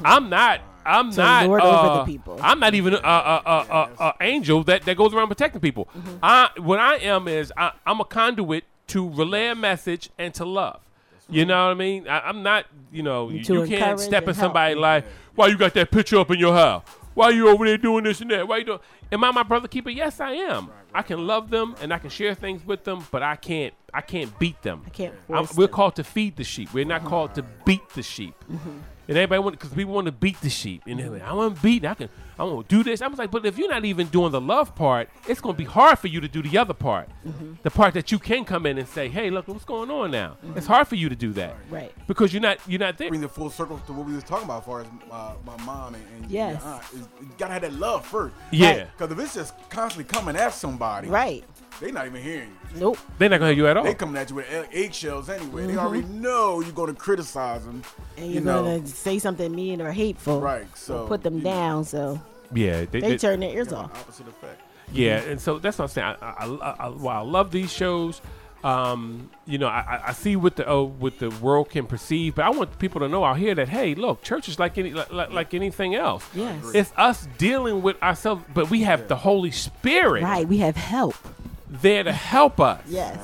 I'm not. I'm To not. lord over the uh, people. I'm not even a, a, a, a, a angel that, that goes around protecting people. Mm-hmm. I what I am is I, I'm a conduit to relay a message and to love. You know what I mean? I, I'm not. You know, you, you can't step in and help. somebody's life. Why you got that picture up in your house? Why are you over there doing this and that? Why you doing? Am I my brother keeper? Yes, I am. I can love them and I can share things with them, but I can't. I can't beat them. I can't I'm, force we're called to feed the sheep. We're not called to beat the sheep. Mm-hmm. And everybody want because people want to beat the sheep, and they're like, I want to beat. I can. I want to do this. I was like, but if you're not even doing the love part, it's going to be hard for you to do the other part, Mm-hmm. the part that you can come in and say, Hey, look, what's going on now? It's hard for you to do that, Right. Because you're not. You're not there. Bring the full circle to what we was talking about, as far as uh, my mom and, and your Yes. aunt. Is- You gotta have that love first. Yeah. Because if it's just constantly coming at somebody, Right. They not even hearing you. Nope. They're not gonna hear you at all. They coming at you with eggshells anyway. They Mhm. already know you're gonna criticize them. And you you're know. gonna say something mean or hateful. Right, or so, put them down. So Yeah, they, turn their ears off. Opposite effect. Yeah, and so that's what I'm saying. I, I, I, I, while I love these shows, um, you know, I, I- I see what the oh, what the world can perceive, but I want people to know out here that hey, look, church is like any like, like, like anything else. Yes. it's us dealing with ourselves, but we have the Holy Spirit Right. We have help. There to help us. Yes.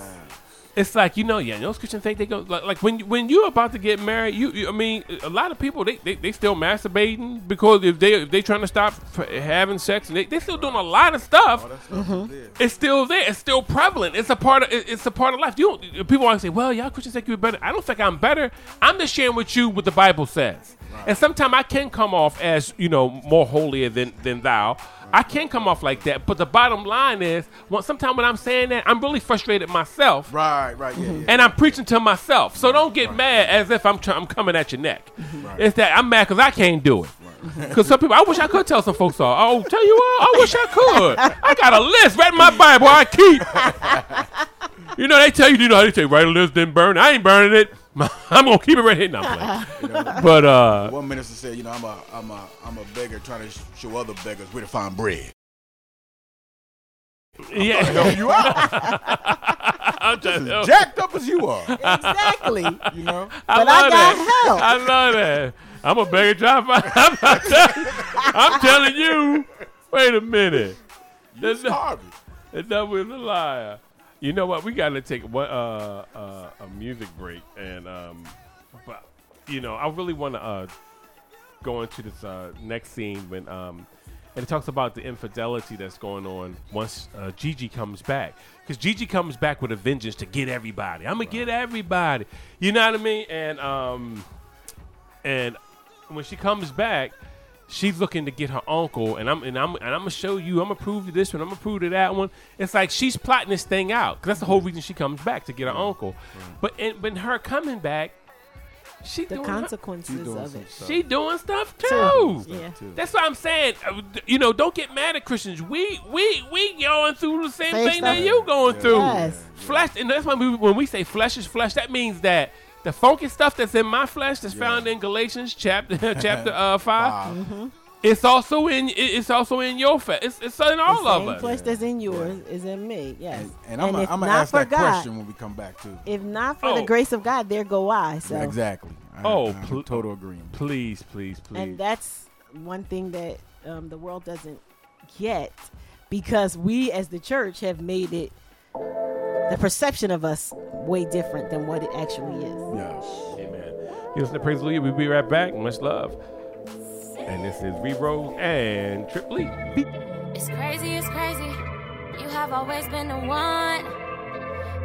It's like you know, yeah, those Christians think they go like, like when you- when you're about to get married. You, you I mean, a lot of people they, they, they still masturbating because if they if they trying to stop having sex, and they they still doing a lot of stuff. Mm-hmm. It's still there. It's still prevalent. It's a part of it- it's a part of life. You don't, people always say, "Well, y'all Christians think you're better." I don't think I'm better. I'm just sharing with you what the Bible says. And sometimes I can come off as you know more holier than than thou. I can come off like that, but the bottom line is, well, sometimes when I'm saying that, I'm really frustrated myself. Right, right, yeah, mm-hmm. yeah. And I'm preaching to myself. So don't get mad as if I'm try- I'm coming at your neck. Mm-hmm. It's that I'm mad because I can't do it. Because <laughs> some people, I wish I could tell some folks off. Oh, tell you what, I wish I could. I got a list right in my Bible I keep. <laughs> you know, they tell you, you know how they say, write a list, then burn. it. I ain't burning it. <laughs> I'm gonna keep it right here. No, I'm. <laughs> You know, But, uh, one minister said, you know, I'm a, I'm a, I'm a beggar trying to show other beggars where to find bread. Yeah. I'm trying to help you out. <laughs> I'm Just trying as jacked up as you are. Exactly. You know. I But I love got that. help. I love that. I'm a beggar trying to find. I'm, telling, I'm telling you. Wait a minute. You The- starving. The devil is a liar. You know what? We got to take one, uh, uh, a music break, and um, but you know, I really want to uh, go into this uh, next scene when um, and it talks about the infidelity that's going on once uh, Gigi comes back, because Gigi comes back with a vengeance to get everybody. I'm gonna get everybody. You know what I mean? And um, and when she comes back, she's looking to get her uncle, and I'm and I'm and I'm gonna show you. I'm gonna prove to this one. I'm gonna prove to that one. It's like she's plotting this thing out because that's the whole reason she comes back to get her uncle. But in, but in her coming back, she The doing her- consequences of it. she doing stuff too. Too. Yeah. That's what I'm saying. Uh, You know, don't get mad at Christians. We we we going through the same Same thing that stuff. you going through. Yes. Flesh, and that's why we, when we say flesh is flesh, that means that the funky stuff that's in my flesh, that's found in Galatians chapter <laughs> chapter uh, 5 Mm-hmm. It's also in it's also in your flesh. It's, it's in all the of same us. flesh that's in yours is in me. Yes. And I'm if gonna not ask for that God, question when we come back too. if not for Oh. the grace of God, there go I. So Yeah, exactly. I, Oh, I'm pl- total agreement. Please, please, please. and that's one thing that um, the world doesn't get because we as the church have made it the perception of us way different than what it actually is. Yes. Amen. You listen to Praise Hallelujah. We'll be right back. Much love. And this is Rebro and Trip Lee. It's crazy, it's crazy. You have always been the one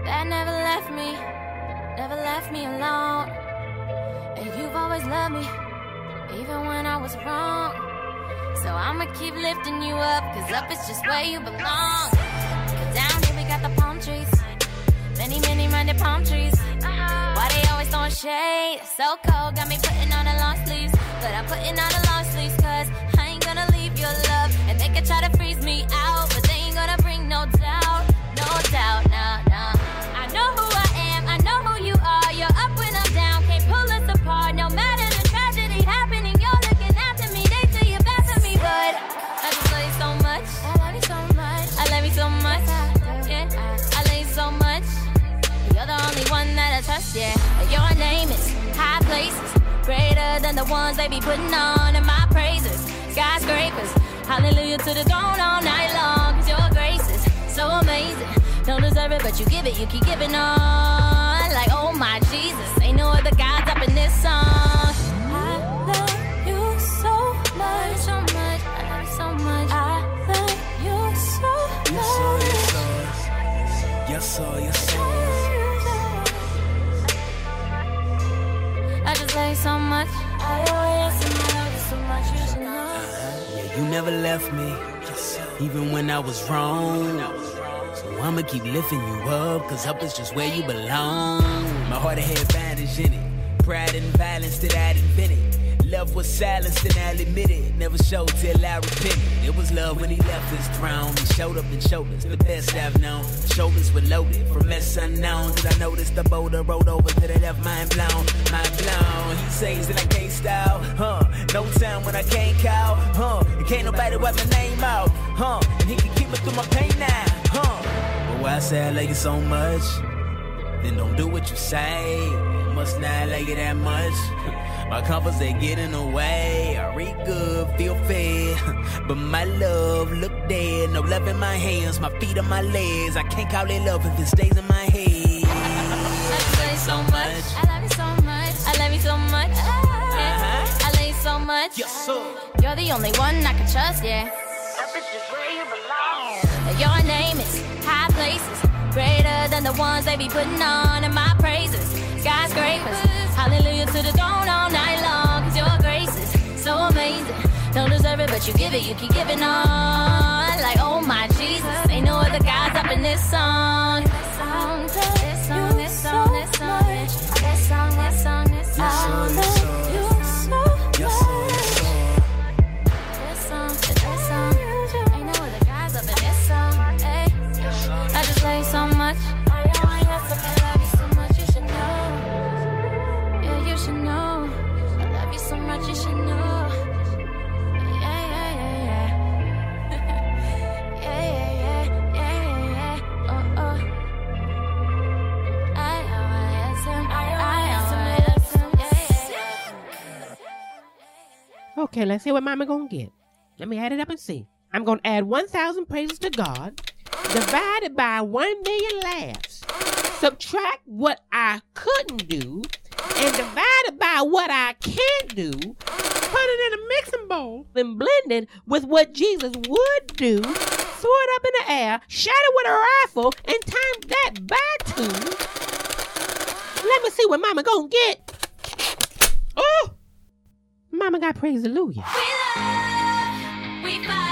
that never left me, never left me alone. And you've always loved me, even when I was wrong. So I'ma keep lifting you up, cause up is just where you belong. 'Cause down here we got the palm trees, many, many minded palm trees. Why they always throwing shade? So cold, got me putting on the long sleeves. But I'm putting on the long sleeves, cause I ain't gonna leave your love. And they can try to freeze me out, but they ain't gonna bring no doubt, no doubt, no, no. Places, greater than the ones they be putting on in my praises. Skyscrapers, hallelujah to the throne all night long. Cause your grace is so amazing. Don't deserve it, but you give it, you keep giving on. Like, oh my Jesus, ain't no other gods up in this song. I love you so much, so much. I love you so much. I love you so much. Yes, sir, yes, sir. I just love so much. I always love you so much. You should know. Yeah, you never left me, even when I was wrong. So I'ma keep lifting you up, cause up is just where you belong. My heart had bandage in it, pride and violence that invented. Love was silenced and I'll admit it. Never showed till I repented. It was love when he left his throne. He showed up in shoulders, the best I've known. Shoulders were loaded from mess unknown. Did I notice the boulder rolled over to the left, mind blown, mind blown. He says that I can't style, huh? No time when I can't call, huh? And can't nobody wipe my name out, huh? And he can keep me through my pain now, huh? But why I say I like it so much, then don't do what you say. Must not like it that much. <laughs> My comforts they get in the way. I read good, feel fed, <laughs> but my love look dead. No love in my hands, my feet on my legs. I can't call it love if it stays in my head. I love you so much. I love you so much. I love you so much. Uh-huh. I love you so much. Yes, sir. You're the only one I can trust, yeah. Up is where you belong. Your name is high places, greater than the ones they be putting on in my praises. Skyscrapers, hallelujah to the throne all night long. Cause your grace is so amazing. Don't deserve it, but you give it, you keep giving on. Like, oh my Jesus, ain't no other gods up in this song. This song, this song, this song, this song, this song, this song, this song. Okay, let's see what Mama gonna get. Let me add it up and see. I'm gonna add 1,000 praises to God, divided by 1 million laughs. Subtract what I couldn't do, and divide it by what I can't do. Put it in a mixing bowl, then blend it with what Jesus would do. Throw it up in the air, shot it with a rifle, and time that by two. Let me see what Mama gonna get. Oh! Mama got praise hallelujah. We fight,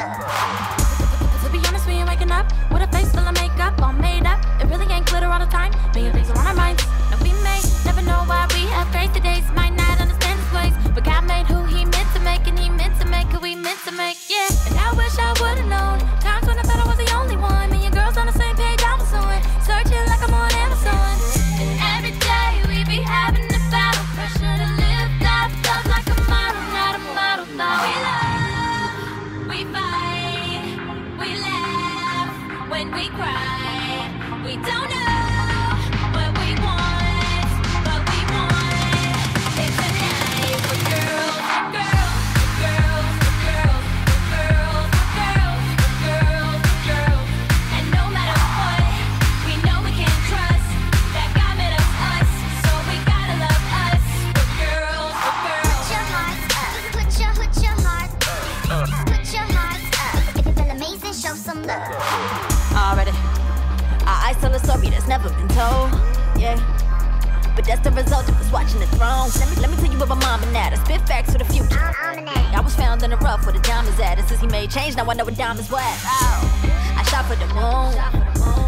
To be honest, we ain't waking up with a face full of makeup, all made up. It really ain't glitter all the time. Million things are on our minds. Now we may never know why we have faith today. Might not understand his ways, but God made who He meant to make, and He meant to make who we meant to make. Yeah. And never been told. Yeah. But that's the result of us watching the throne. Let me, let me tell you what my mom and dad. I spit facts for the future. I, I was found in the rough where the diamonds at. And since he made change, now I know what diamonds was. Oh. I shot for the moon.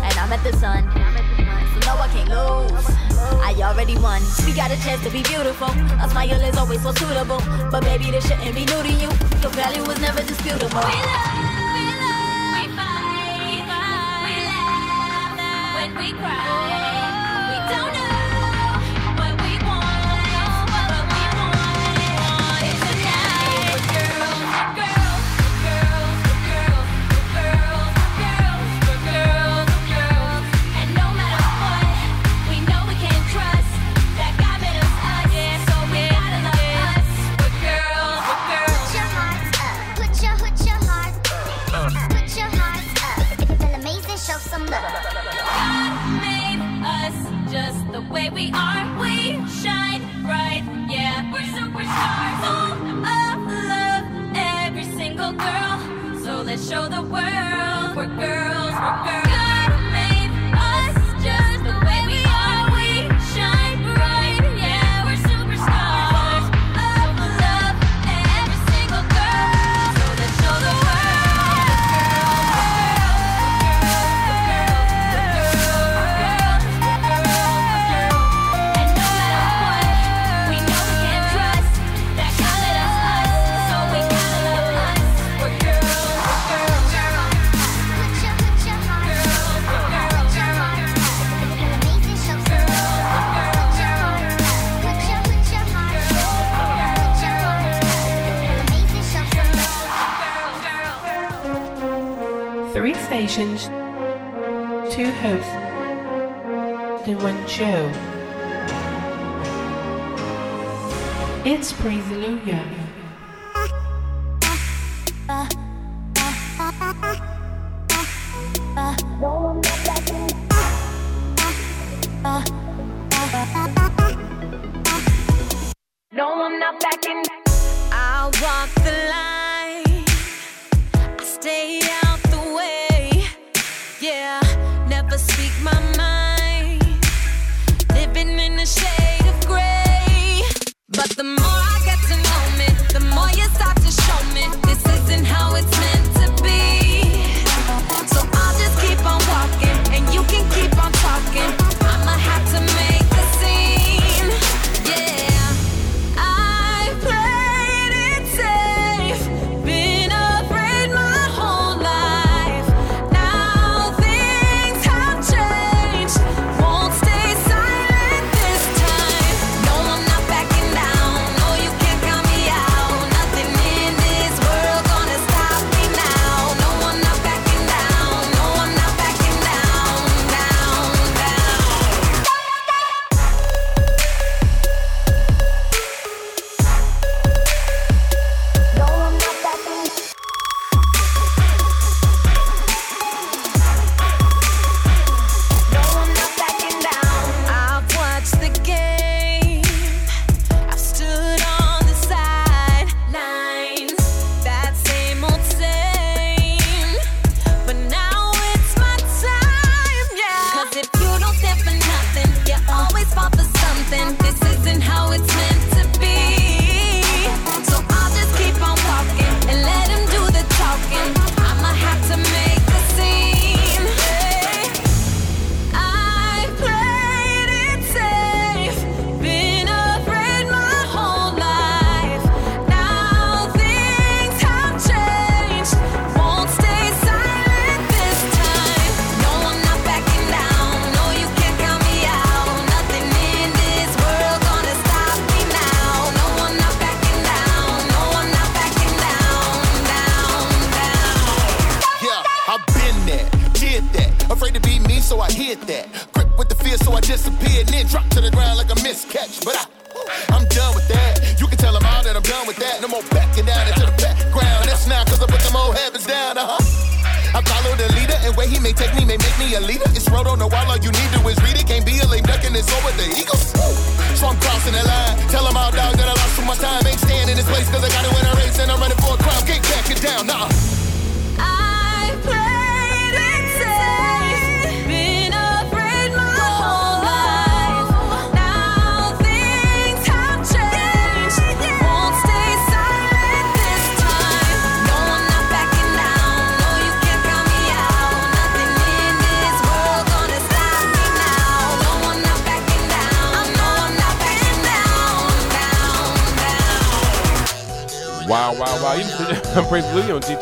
And I'm at the sun. So no, I can't lose. I already won. We got a chance to be beautiful. A smile is always so suitable. But baby, this shouldn't be new to you. Your value was never disputable. we cry. let's show the world we're girls, we're girls. show. It's Praise Hallelujah.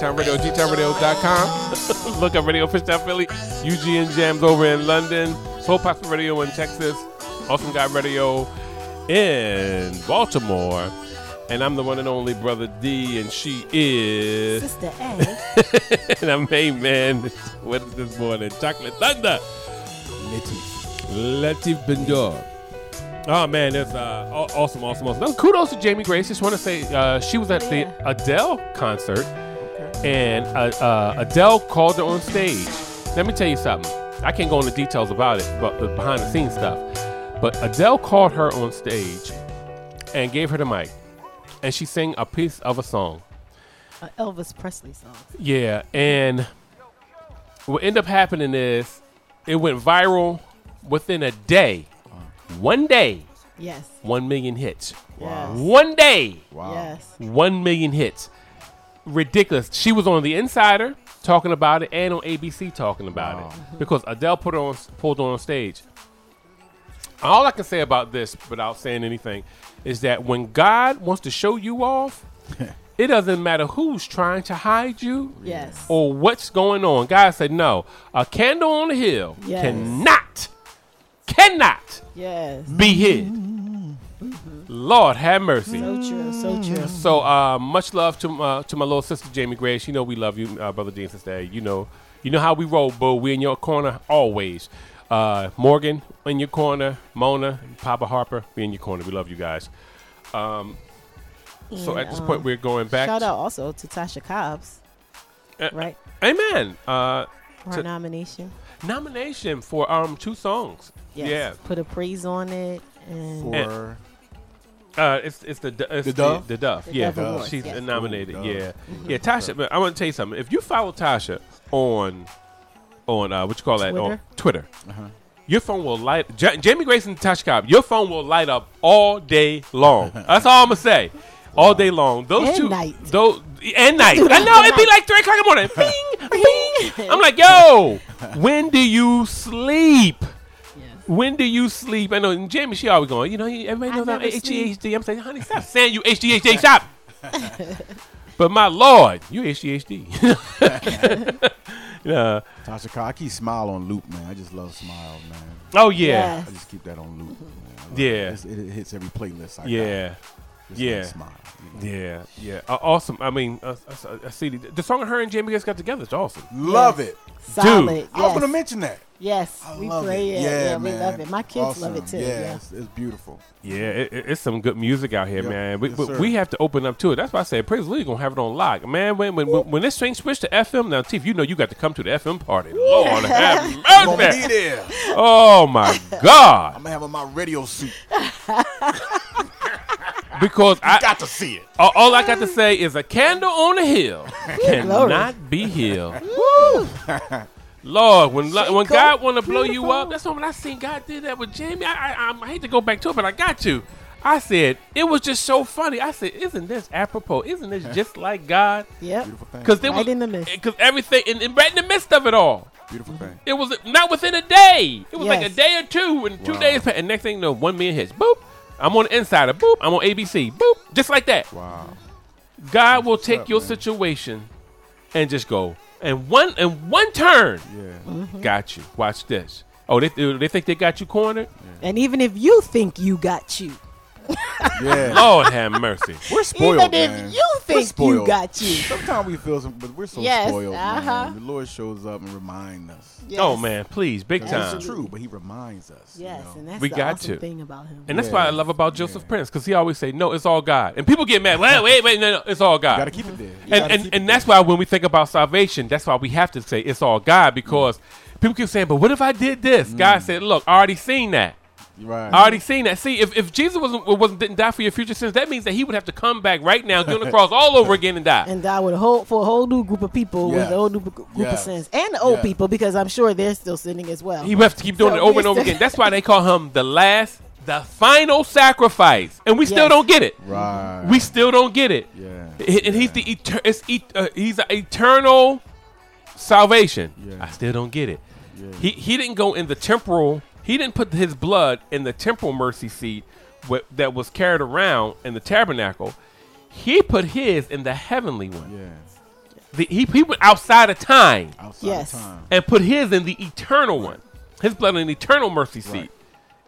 G-Town Radio, gtownradio.com. <laughs> Look up Radio Freestyle Philly, UGN Jams over in London, Soul Pasta Radio in Texas, Awesome Guy Radio in Baltimore. And I'm the one and only Brother D, and she is Sister A. <laughs> and I'm main man with this morning. Chocolate Thunder. Latif. Latif Pender. Oh man, that's uh, awesome, awesome, awesome. Kudos to Jamie Grace. Just want to say uh, she was at the Adele concert, and uh, uh, Adele called her on stage. Let me tell you something. I can't go into details about it, but the behind the scenes stuff. But Adele called her on stage and gave her the mic, and she sang a piece of a song. A Elvis Presley song. Yeah, and what ended up happening is it went viral within a day. One day. Yes. One million hits. Wow. One day. Wow. Yes. One million hits. Ridiculous. She was on The Insider talking about it and on ABC talking about it because Adele put her on pulled her on stage. All I can say about this, without saying anything, is that when God wants to show you off, <laughs> it doesn't matter who's trying to hide you Yes. or what's going on. God said, no, a candle on the hill Yes. cannot, cannot Yes. be hid. Lord have mercy. So true. So true. So uh, much love to uh, to my little sister Jamie Grace. You know we love you, uh, brother Dean, sister. A. You know, you know how we roll, boo. We in your corner always. Uh, Morgan in your corner, Mona, Papa Harper, we in your corner. We love you guys. Um, so And, at this um, point, we're going back. Shout out also to Tasha Cobbs. right. Amen. Uh, For her to- nomination. nomination for um two songs. Yes. Yeah. Put a praise on it. And And- Uh, it's it's the it's The the, Dove? the Dove. The yeah, Dove Awards, she's yes. nominated. Dove. Yeah, yeah. Tasha, man, I want to tell you something. If you follow Tasha on on uh, what you call that on Twitter? Twitter, your phone will light. Ja- Jamie Grace and Tasha Cobb, your phone will light up all day long. <laughs> That's all I'm gonna say. All day long. Those And two, night. those and night. Do <laughs> I know it'd be like three o'clock in the morning. <laughs> Bing, bing. I'm like, yo, when do you sleep? When do you sleep? I know and Jamie, she always going, you know, everybody knows I'm never sleep. ADHD. I'm saying, honey, stop saying you ADHD. Stop. <laughs> but my lord, you ADHD. <laughs> yeah. Tasha Cobb, I keep smile on loop, man. I just love smile, man. Oh, yeah. I just keep that on loop. Man. Yeah. it. It, it hits every playlist. I got. Yeah. Just yeah. like smile. Yeah. Yeah. Uh, awesome. I mean, uh, uh, uh, see, the, the song her and Jamie Grace got together It's awesome. Love it. Solid. Dude. I was going to mention that. Yes. I we love play it. it. Yeah, Yeah, we love it. My kids love it too. Yeah, Yeah. It's, it's beautiful. Yeah, it, it- it's some good music out here, Yep. man. We, Yes, we, sir. we have to open up to it. That's why I said Praise the League gonna have it on lock, man. When when, when, when this thing switched to FM, now Tiff, you know you got to come to the FM party. Lord have <laughs> I'm going to mercy. be there. Oh my <laughs> God! I'm going to have on my radio suit. <laughs> Because I got to see it. All, all I got to say is a candle on the hill cannot be healed. Lord, when when God want to blow you up, that's when I seen God did that with Jamie. I, I I hate to go back to it, but I got to. I said it was just so funny. I said, "Isn't this apropos? Isn't this just like God?" Yep. Because there Right was in the midst. Eh, because everything and, and right in the midst of it all, Beautiful thing. it was not within a day. It was like a day or two, and two Wow. days. And next thing you know, one million hits. Boop. I'm on the insider. Boop. I'm on ABC. Boop. Just like that. Wow. God will take up, your man. situation and just go and one and one turn. Yeah. Mm-hmm. Got you. Watch this. Oh, they they think they got you cornered. And even if you think you got you, Yeah. Lord have mercy. We're spoiled, even man. if you think you spoiled. got you. Sometimes we feel some, but we're so Yes, spoiled, uh-huh. man. The Lord shows up and reminds us. Yes. Oh man, please, big time. It's true, but He reminds us. you Yes, know? and that's We the got awesome to. thing about him. And that's Yeah. why I love about Joseph Prince because he always say, "No, it's all God." And people get mad. Wait, wait, wait, no, no, it's all God. You gotta keep it there. You and and, and it that's why when we think about salvation, that's why we have to say it's all God because people keep saying, "But what if I did this?" Mm. God said, "Look, I already seen that. Right. I already seen that. See, if, if Jesus wasn't wasn't didn't die for your future sins, that means that He would have to come back right now, get on the <laughs> cross all over again, and die. and die with a whole for a whole new group of people with Yes. a whole new group of sins and the old Yeah. people because I'm sure they're still sinning as well. He would have to keep doing So it over and over again. That's why they call him the last, the final sacrifice, and we still don't get it. Right. We still don't get it. Yeah. H- And he's the eter- it's et- uh, he's an eternal salvation. Yeah. I still don't get it. Yeah. He he didn't go in the temporal. He didn't put his blood in the temporal mercy seat wh- that was carried around in the tabernacle. He put his in the heavenly one. Yeah. The, he, he went outside of time. Outside Yes. time. And put his in the eternal one. His blood in the eternal mercy seat.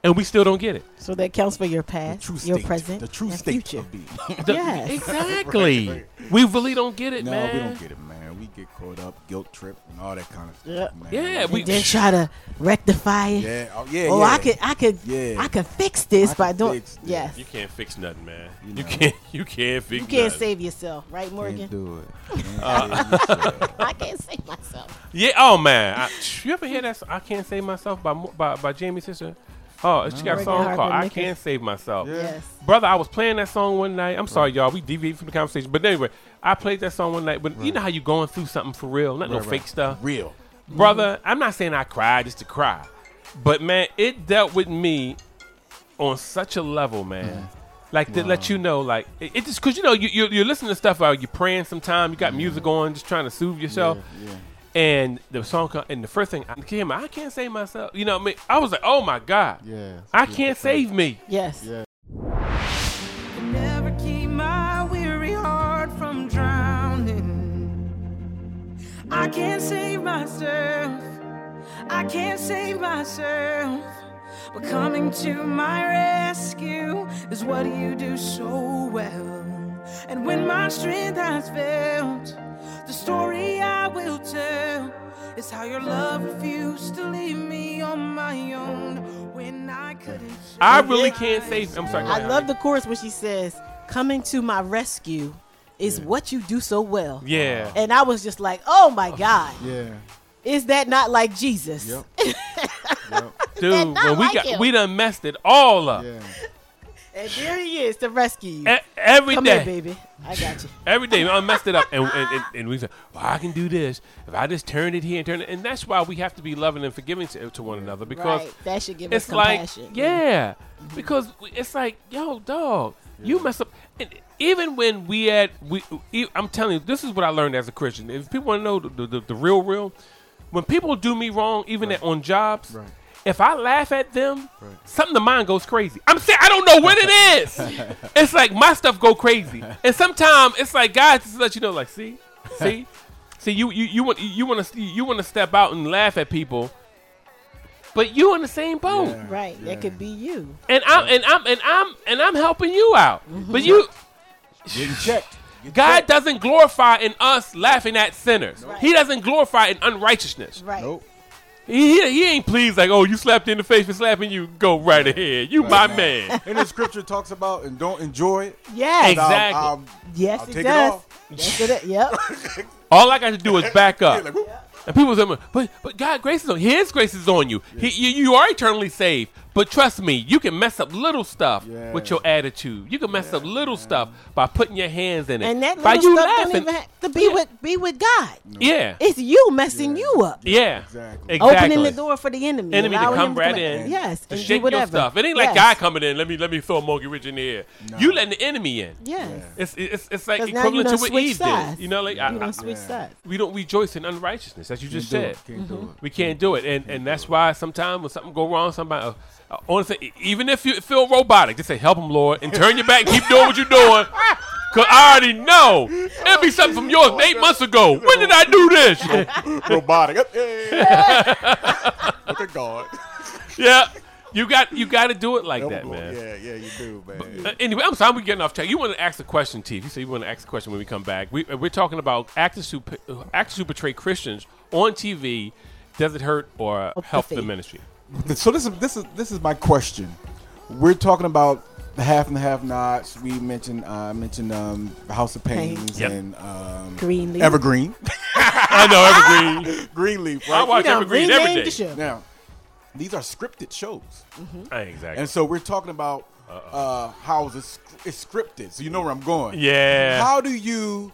And we still don't get it. So that counts for your past, your state, present, the true and state future. of being. The- yes. Exactly. <laughs> Right, We really don't get it, no, man. we don't get it, man. We get caught up, guilt trip, and all that kind of Yeah. stuff, man. Yeah, we then try to rectify it. Yeah, oh, yeah, Oh, yeah. I could, I could, Yeah. I could fix this I by could doing. fix this. Yes. You can't fix nothing, man. You, know. can't. <laughs> You can't fix. You can't nothing. save yourself, right, Morgan? Can't do it. <laughs> Uh, I can't save myself. Yeah. Oh man. I, you ever hear that? I can't save myself by by by Jamie's sister. Oh, she got a song Hardman called "I Can't Save Myself." Yes. Brother, I was playing that song one night. I'm sorry, y'all. We deviated from the conversation, but anyway, I played that song one night. But you know how you going through something for real, not no Right, fake stuff. Real. brother. I'm not saying I cried just to cry, but man, it dealt with me on such a level, man. Like to let you know, like it, it just because you know you you you're listening to stuff while you're praying. Sometime you got music on, just trying to soothe yourself. Yeah, yeah. And the song, come, and the first thing I came, I can't save myself. You know, what I mean, I was like, oh my god, Yeah. I can't save me. Yes. Yeah. Never keep my weary heart from drowning. I can't save myself. I can't save myself. But coming to my rescue is what you do so well. And when my strength has failed, the story I will tell is how your love refused to leave me on my own when I couldn't. I really can't say. I'm sorry. I love the chorus when she says, "Coming to my rescue is what you do so well." Yeah. And I was just like, "Oh my oh, God, Yeah. is that not like Jesus?" Yep. <laughs> dude. not When we like got, him. we done messed it all up. Yeah. And there he is to rescue you. E- every Come day. here, baby. I got you. <laughs> Every day, I messed it up, and, and, and, and we said, "Well, I can do this if I just turn it here and turn it." And that's why we have to be loving and forgiving to, to one another because Right. That should give it's us like, compassion. yeah, because it's like, yo, dog, you mess up. And even when we had, we, I'm telling you, this is what I learned as a Christian. If people want to know the, the, the real, real, when people do me wrong, even at, on jobs. Right. If I laugh at them, something of mine goes crazy. I'm saying I don't know what it is. <laughs> it's like my stuff go crazy, and sometimes it's like God just let you know, like, see, see, <laughs> see, you you you want you want to you want to step out and laugh at people, but you in the same boat, Right. That could be you. and I'm and I'm and I'm and I'm helping you out, Mm-hmm. but you. Getting checked. God doesn't glorify in us laughing at sinners. He doesn't glorify in unrighteousness. Right. Nope. He, he, he ain't pleased like, oh, you slapped in the face for slapping you. Go right ahead. You my man. <laughs> And the scripture talks about and don't enjoy it. Yes. I'll- Exactly. I'll- Yes, I'll it take it does. off. Yes, it is. Yep. <laughs> All I got to do is back up. like. And people say, but but God grace is on His grace is on you. He, you. You are eternally saved. But trust me, you can mess up little stuff Yeah. with your attitude. You can mess up little stuff by putting your hands in it. And that by you stuff laughing. don't even have to be with be with God. yeah. It's you messing you up. Yeah. Exactly. Exactly. Opening the door for the enemy. enemy to come right come in. Yes. To and do shake your stuff. It ain't like Yes. God coming in. Let me let me throw a Monkey Rich in here. You letting the enemy in. Yes. It's it's it's like 'Cause now equivalent to what switched Eve did. You know, like You I, done I- switched sides. we don't rejoice in unrighteousness, as you just said. it. Can't do mm-hmm. it. We can't do it, and and that's why sometimes when something go wrong, somebody. Uh, uh, honestly, even if you feel robotic, just say, "Help him, Lord," and turn your back, and keep doing what you're doing. Cause I already know it'll be something from yours eight months ago. When did I do this? <laughs> Robotic. Look at God. yeah, you got you got to do it like that, man. Yeah, yeah, you do, man. Uh, anyway, I'm sorry we're getting off track. You want to ask a question, T? You say you want to ask a question when we come back. We, uh, we're talking about actors who uh, actors who portray Christians on TV. Does it hurt or help the faith. ministry? So this is this is this is my question. We're talking about the half and the half nots. We mentioned uh, I mentioned um, House of Paynes Paynes. Yep. and um, Greenleaf. Evergreen. <laughs> I know Evergreen. <laughs> Greenleaf. I Right? watch You done Evergreen every renamed day. the show. Now, these are scripted shows, Exactly. and so we're talking about uh, how it's, it's scripted. So you know where I'm going. yeah. How do you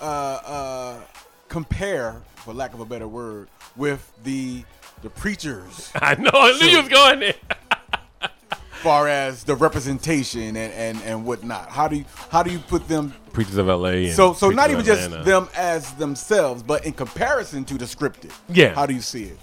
uh, uh, compare, for lack of a better word, with the the preachers? <laughs> I know. I knew you was going there. <laughs> far as the representation and, and, and whatnot. How do you how do you put them Preachers of LA. So so not even just them as themselves, but in comparison to the scripted. Yeah. How do you see it?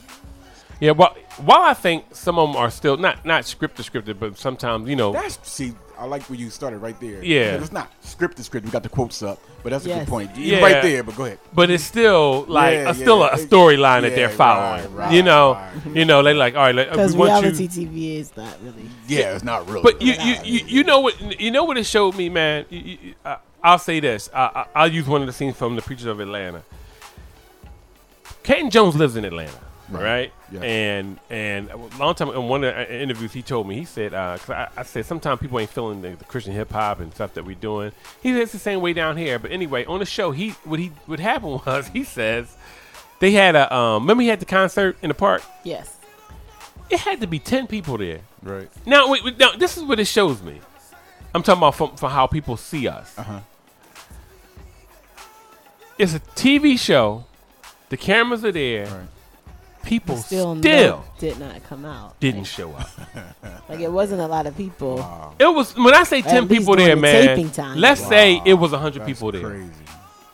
Yeah. Well, while I think some of them are still not not scripted, scripted, but sometimes you know. That's see, I like where you started right there. Yeah. It's not script to script. We got the quotes up, but that's a Yes. good point. Yeah. You're right there, but go ahead. But it's still like Yeah, a, still yeah. a, storyline that they're following. right, right, you know, right. you know, they like all right. Like, uh, Because we reality you. TV is not really. Yeah, it's not real. But you, you, you, you know what? You know what it showed me, man. You, you, I, I'll say this. I, I, I'll use one of the scenes from the Preachers of Atlanta. Caden Jones lives in Atlanta, right? Right. Yeah. And and a long time in one of the interviews, he told me he said, uh 'cause I, I said sometimes people ain't feeling the, the Christian hip hop and stuff that we're doing. He said it's the same way down here. But anyway, on the show, he what he what happened <laughs> was he says they had a um. Remember he had the concert in the park. Yes. It had to be ten people there. Right. Now, wait, wait, now this is what it shows me. I'm talking about from, from how people see us. Uh-huh. It's a TV show. The cameras are there. People Still, still, no, did not come out. didn't show up. <laughs> Like it wasn't a lot of people. It was when I say At ten least people during there, the man. taping time. Let's Wow. say it was hundred people there. crazy.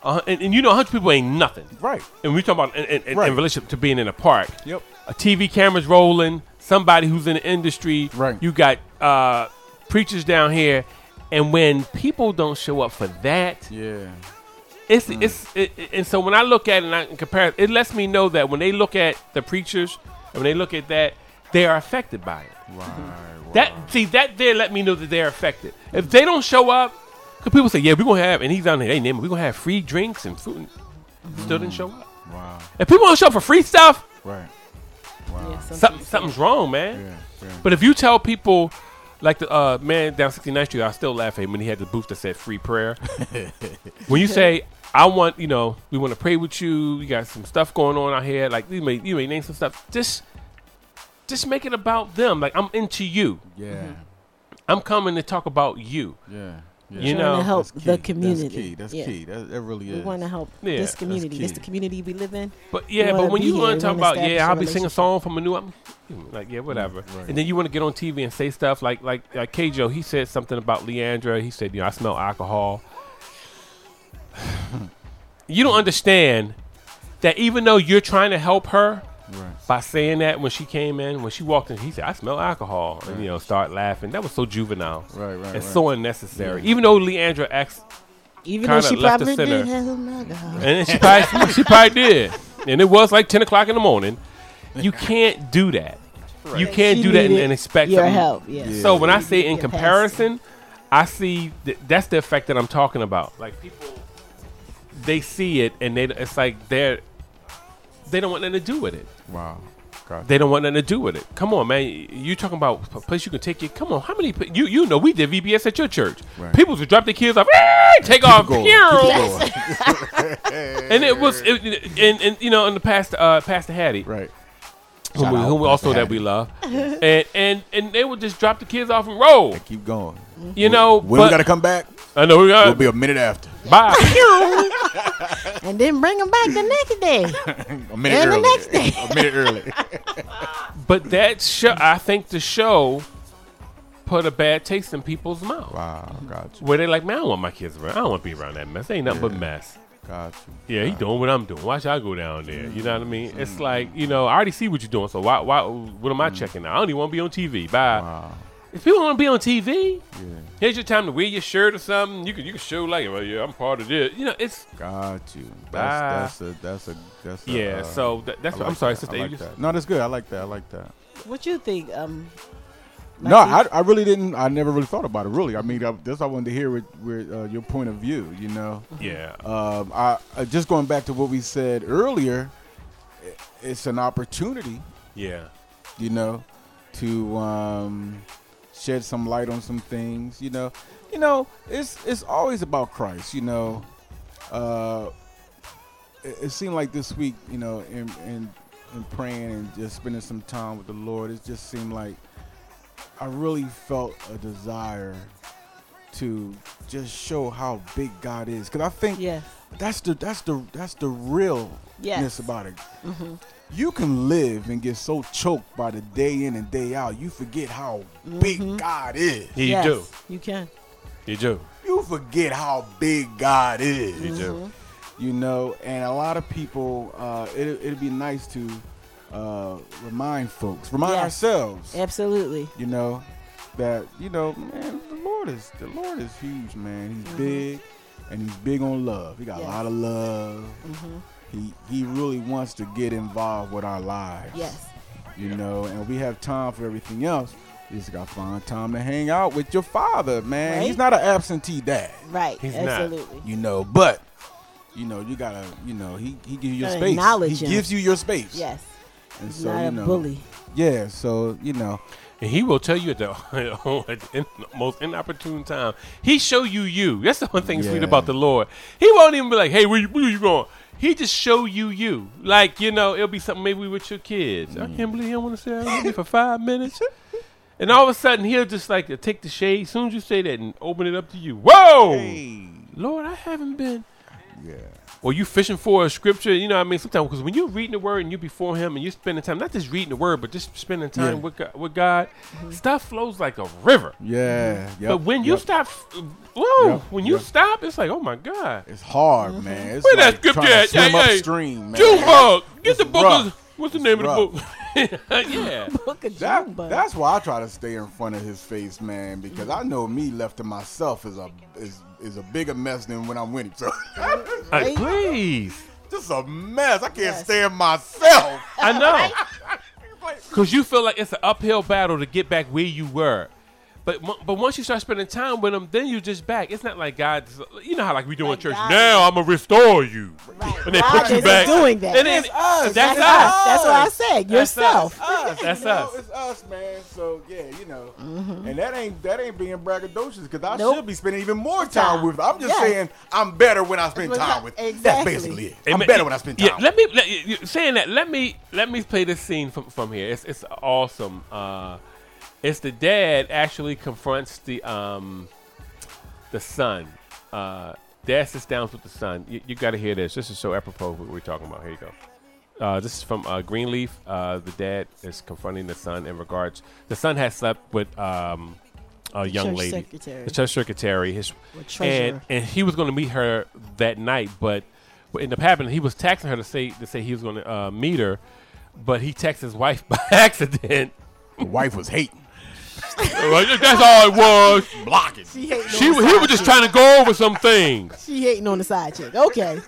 Uh, and, and you know, hundred people ain't nothing, Right. And we talk about in, in, in- Right. in relationship to being in a park. Yep. A TV camera's rolling. Somebody who's in the industry. Right. You got uh, preachers down here, and when people don't show up for that, Yeah. It's it's it, it- and so when I look at it and I compare, it it lets me know that when they look at the preachers and when they look at that, they are affected by it. Right. <laughs> That see that there let me know that they're affected. If they don't show up, because people say, yeah, we're gonna have, and he's down there, they name it, we're gonna have free drinks and food. and Still didn't show up. Wow. If people don't show up for free stuff, Right. Yeah, something, something's wrong, man. Yeah. yeah. But if you tell people, like the uh, man down 69th Street, I still laugh at him when he had the booth that said free prayer. <laughs> when you say, I want, you know, we want to pray with you, you got some stuff going on out here, like you may, you may name some stuff, just, just make it about them. Like, I'm into you. Yeah. Mm-hmm. I'm coming to talk about you. Yeah. yeah. You know, to help That's the community. That's key. That's Yeah. key. That, that really is. We want to help Yeah, this community. This the community we live in. But yeah, but when you want to talk about, yeah, I'll be singing a song from a new album, like yeah, whatever. Mm, right. And then you want to get on TV and say stuff like like like Kjo, he said something about Leandra. He said, you know, I smell alcohol. <sighs> you don't understand that even though you're trying to help her Right. by saying that when she came in, when she walked in, he said, I smell alcohol. And, you know, start laughing. That was so juvenile. Right, right, It's right. so unnecessary. Yeah. Even though Leandra acts Even though she left the probably center. did have some alcohol. and then she probably, she probably did. And it was like 10 o'clock in the morning. You <laughs> can't do that. You can't She do that and, needed and expect your something. help, yes. Yeah. So when I say in comparison, I see th- that's the effect that I'm talking about. Like people, they see it and they it's like they're they don't want nothing to do with it. Wow. God. They don't want nothing to do with it. Come on, man. You talking about a place you can take your? Come on, how many? You you know we did VBS at your church. Right. People would drop their kids off, "Hey!" take off, going, pew! keep <laughs> and it was, it, and, and you know, in the past, uh, Pastor Hattie, Right. whom, we, out, whom also Pastor that we love, and and and they would just drop the kids off and roll. Keep going. You know, when but we got to come back, I know we got. we'll be a minute after. Bye. <laughs> <laughs> and then bring them back the next day. <laughs> A minute And the next day. a minute early. but that show, I think the show put a bad taste in people's mouth. Wow, got you. Where they like, man, I don't want my kids around. I don't want to be around that mess. They ain't nothing but mess. Got you. Yeah, he doing what I'm doing. Why should I go down there? You know what I mean? It's mm-hmm. like, you know, I already see what you're doing. So why, why, what am I mm. checking out? I don't even want to be on TV. Bye. If people want to be on TV, yeah. here's your time to wear your shirt or something. You can, you can show like, well, yeah, I'm part of this. You know, it's Got you. Bye. That's, that's a that's a that's a, Yeah, uh, so that- that's I what- I'm sorry, that. Sister I like Aegis. that. No, that's good. I like that. I like that. What you think? Um, No, I, I really didn't. I never really thought about it. Really, I mean, I, that's I wanted to hear with, with uh, your point of view. You know. Yeah. Um, I, I just going back to what we said earlier. It's an opportunity. Yeah. You know, to um, shed some light on some things. You know, you know, it's it's always about Christ. You know, uh, it, it seemed like this week, you know, in, in in praying and just spending some time with the Lord, it just seemed like I really felt a desire to just show how big God is, because I think Yes. that's the that's the that's the realness Yes. about it. Mhm. You can live and get so choked by the day in and day out, you forget how big God is. Yeah, you yes, do. You can. You do. You forget how big God is. You do. You know, and a lot of people, uh, it, it'd be nice to uh, remind folks, remind Yes. ourselves, Absolutely. you know, that, you know, man, the Lord Lord is the Lord is huge, man. He's big, and he's big on love. He got Yes. a lot of love. Mhm. He he really wants to get involved with our lives. Yes. You know, and we have time for everything else. You just gotta find time to hang out with your father, man. Right. He's not an absentee dad. Right. He's not. Absolutely. You know, but you know, you gotta, you know, he he gives you your space. acknowledge he him. gives you your space. Yes. And He's so not you a know, bully. Yeah, so you know, And he will tell you at the, <laughs> at the most inopportune time. He show you you. That's the one thing sweet about the Lord. He won't even be like, "Hey, where you, where you going?" He just show you you. Like you know, it'll be something maybe with your kids. I can't believe I want to stay out with for five minutes. <laughs> And all of a sudden, he'll just like take the shade. As soon as you say that, and open it up to you. Whoa, Lord, I haven't been. Yeah. Or you fishing for a scripture, you know what I mean? Sometimes, because when you're reading the word and you before Him and you're spending time, not just reading the word, but just spending time Yeah. with God, with God stuff flows like a river. Yeah. but yep, when you yep. stop, whoa, Yep, when you yep. stop, it's like, oh my God. It's hard, man. Mm-hmm. It's Where that like scripture trying at? swim Hey, hey, upstream, man. Junebug, get It's the book. rough. Of, what's the It's name rough. of the book? <laughs> yeah. <laughs> That, that's why I try to stay in front of his face, man, because I know me left to myself is a is is a bigger mess than when I'm winning. So Hey, please. just a mess. I can't stand myself. I know. Because <laughs> you feel like it's an uphill battle to get back where you were. But but once you start spending time with them, then you're just back. It's not like God, you know how like we do in church. Now I'm gonna restore you, and they God put you isn't back. doing that. And then- It's us. That's That's us. us. That's what I said. That's Yourself. us. That's You know, us. It's us, man. So yeah, you know, and that ain't that ain't being braggadocious because I Nope. should be spending even more time Time. with. I'm just Yes. saying I'm better when I spend That's what time I- with. That's exactly. basically it. I'm man, better when I spend time. Yeah, let me let, you, you- saying that. Let me let me play this scene from from here. It's it's awesome. Uh, it's the dad actually confronts the um the son. Uh, dad sits down with the son. You, you got to hear this. This is so apropos of what we're talking about. Here you go. Uh, this is from uh, Greenleaf. Uh, the dad is confronting the son in regards. The son has slept with um, a young church lady, secretary. the church secretary. His and and he was going to meet her that night, but what ended up happening, he was texting her to say to say he was going to uh, meet her, but he texted his wife <laughs> by accident. The wife was hating. Like, That's all it was. Blocking. She hating She on the he side was just chick. trying to go over some things. She hating on the side chick. Okay.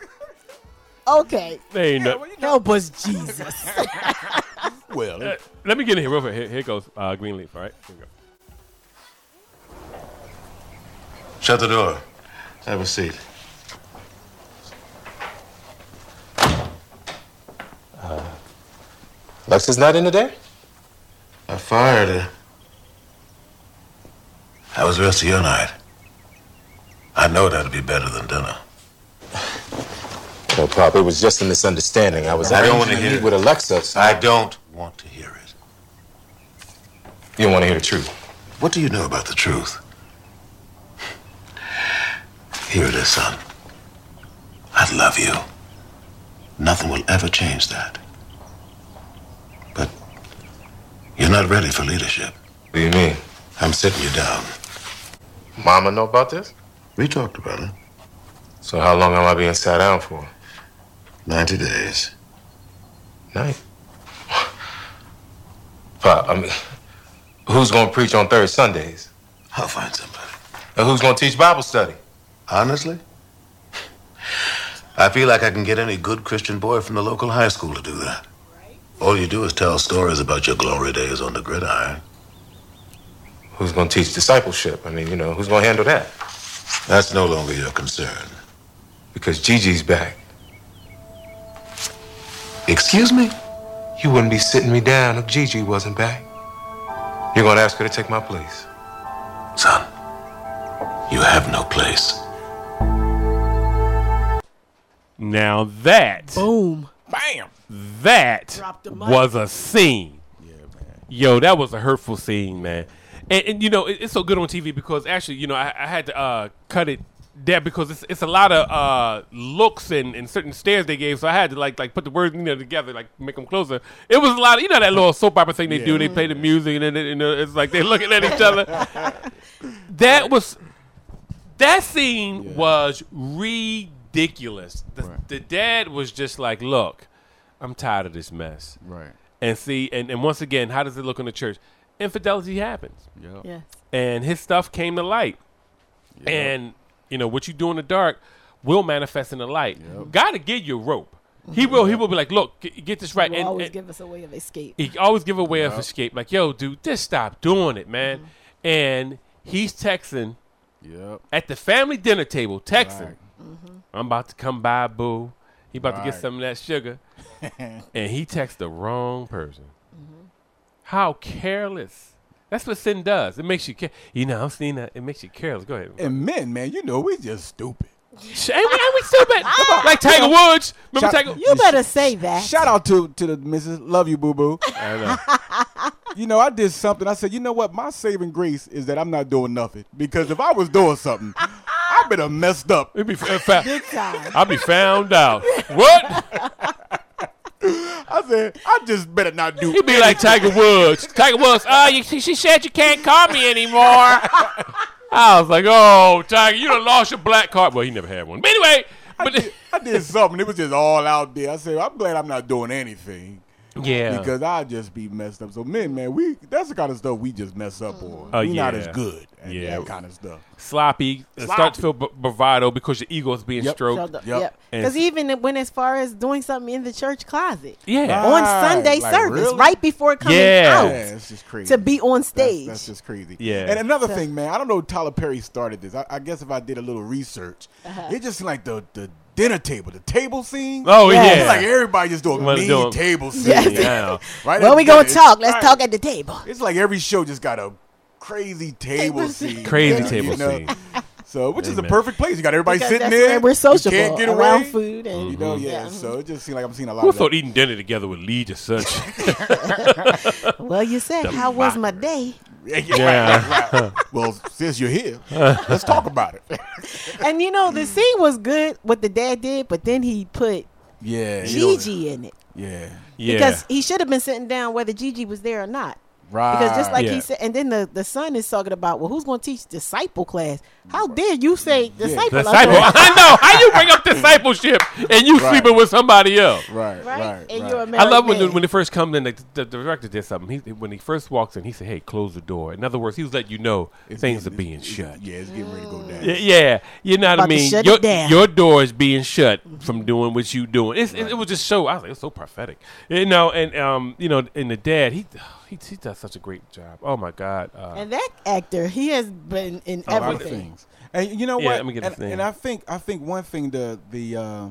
Okay. They ain't no- Help us, Jesus. <laughs> well, Uh, let me get in here real quick. Here, here goes uh, Greenleaf. All right, here we go. Shut the door. Have a seat. Uh, Lex is not in today? I fired her. How was the rest of your night? I know that'll be better than dinner. No, Pop, it was just a misunderstanding. I was I don't want to to hear meet it. with Alexa. so- I don't want to hear it. You don't want to hear the truth. What do you know about the truth? Here it is, son. I love you. Nothing will ever change that. But you're not ready for leadership. What do you mean? I'm sitting you down. Mama know about this? We talked about it. So how long am I being sat down for? 90 days. Night. Pop, I mean, who's going to preach on third Sundays? I'll find somebody. And who's going to teach Bible study? Honestly? I feel like I can get any good Christian boy from the local high school to do that. All you do is tell stories about your glory days on the gridiron. Who's going to teach discipleship? I mean, you know, who's going to handle that? That's no longer your concern. Because Gigi's back. Excuse me? You wouldn't be sitting me down if Gigi wasn't back. You're going to ask her to take my place. Son, you have no place. Now that boom, bam, that Drop the mic. was a scene. Yeah, man. Yo, that was a hurtful scene, man. And, and you know, it, it's so good on TV because actually, you know, I, I had to uh, cut it there because it's, it's a lot of uh, looks and, and certain stares they gave, so I had to like like put the words you know together, like make them closer. It was a lot of you know that little soap opera thing they do. They play the music and then you know, it's like they're looking at each other. <laughs> that was that scene was ridiculous. The, the dad was just like, "Look, I'm tired of this mess." Right. And see, and, and once again, how does it look in the church? Infidelity happens. Yeah. Yes. And his stuff came to light. And you know what you do in the dark will manifest in the light. Got to give you a rope. He will. He will be like, look, get, get this right. Will And, always and give us a way of escape. he always give a way of escape. Like, yo, dude, just stop doing it, man. Mm-hmm. And he's texting Yep. at the family dinner table, texting. Right. Mm-hmm. I'm about to come by, boo. He about to get some of that sugar. <laughs> and he texts the wrong person. How careless. That's what sin does. It makes you care. You know, I'm seeing that. It makes you careless. Go ahead. And men, man, you know we just stupid. Ain't we, ain't we stupid? <laughs> like Tiger Woods. Remember Shout- Tiger? You better say that. Shout out to to the Mrs. Love you, boo boo. <laughs> I know. <laughs> You know, I did something. I said, you know what? My saving grace is that I'm not doing nothing. Because if I was doing something, I would better messed up. It'd be fa- fa- Big time. I'd be found out. What? I said, I just better not do. He'd be like Tiger Woods. <laughs> Tiger Woods. Oh, you, she she said you can't call me anymore. <laughs> I was like, oh, Tiger, you done lost your black card. Well, he never had one. But anyway, I but did, I did something. It was just all out there. I said, I'm glad I'm not doing anything. Yeah. Because I'd just be messed up. So men, man, we that's the kind of stuff we just mess up on. Oh, we not as good at Yeah. that kind of stuff. sloppy, uh, start to feel b- bravado because your ego is being Yep. stroked. Shut. Yep. Yep. Because it's- even when, as far as doing something in the church closet, Yeah. on Sunday Like, service, really? right before coming Yeah. out, Yeah, it's just crazy. to be on stage. That's, just crazy. Yeah. And another So- thing, man, I don't know Tyler Perry started this. I, I guess if I did a little research, Uh-huh. it just seemed like the the dinner table, the table scene. Oh, Yes. yeah. It's like everybody just doing Wanna mean do 'em. table scene. Yes. <laughs> Yeah. Right Well, at we gonna talk. Let's Right. talk at the table. It's like every show just got a crazy table Table scene. scene. Crazy <laughs> you table know? scene. So, which is the perfect place. You got everybody Because sitting there. where we're You sociable can't get around away. food and You know, mm-hmm. yeah. Yeah. So it just seemed like I'm seeing a lot Who of that. thought eating dinner together would lead to such? <laughs> Well, you said, The how was my day? Yeah, yeah, Yeah. right, right, right. <laughs> Well, since you're here, let's talk about it. <laughs> And you know, the scene was good, what the dad did, but then he put Yeah. you know- Gigi in it. Yeah. yeah. Because he should have been sitting down whether Gigi was there or not. Right. Because just like Yeah. he said, and then the, the son is talking about, well, who's going to teach disciple class? How dare you say disciple? disciple. <laughs> I know. How you bring up discipleship and you Right. sleeping with somebody else? Right, Right? right, and right. you're a I married love when the, when it first comes in. The, the director did something. He when he first walks in, he said, "Hey, close the door." In other words, he was letting you know It's things are being it's- shut. Yeah, it's getting ready to go down. Y- Yeah, you know what I mean. shut Your, it down. your door is being shut from doing what you doing. It's, it, it was just so. I was like, it's so prophetic, you know. And um, you know, and the dad, he he, he does such a great job. Oh my God. Uh, And that actor, he has been in a lot of everything. things. And you know Yeah, what? let me get and, this and I think I think one thing the the uh,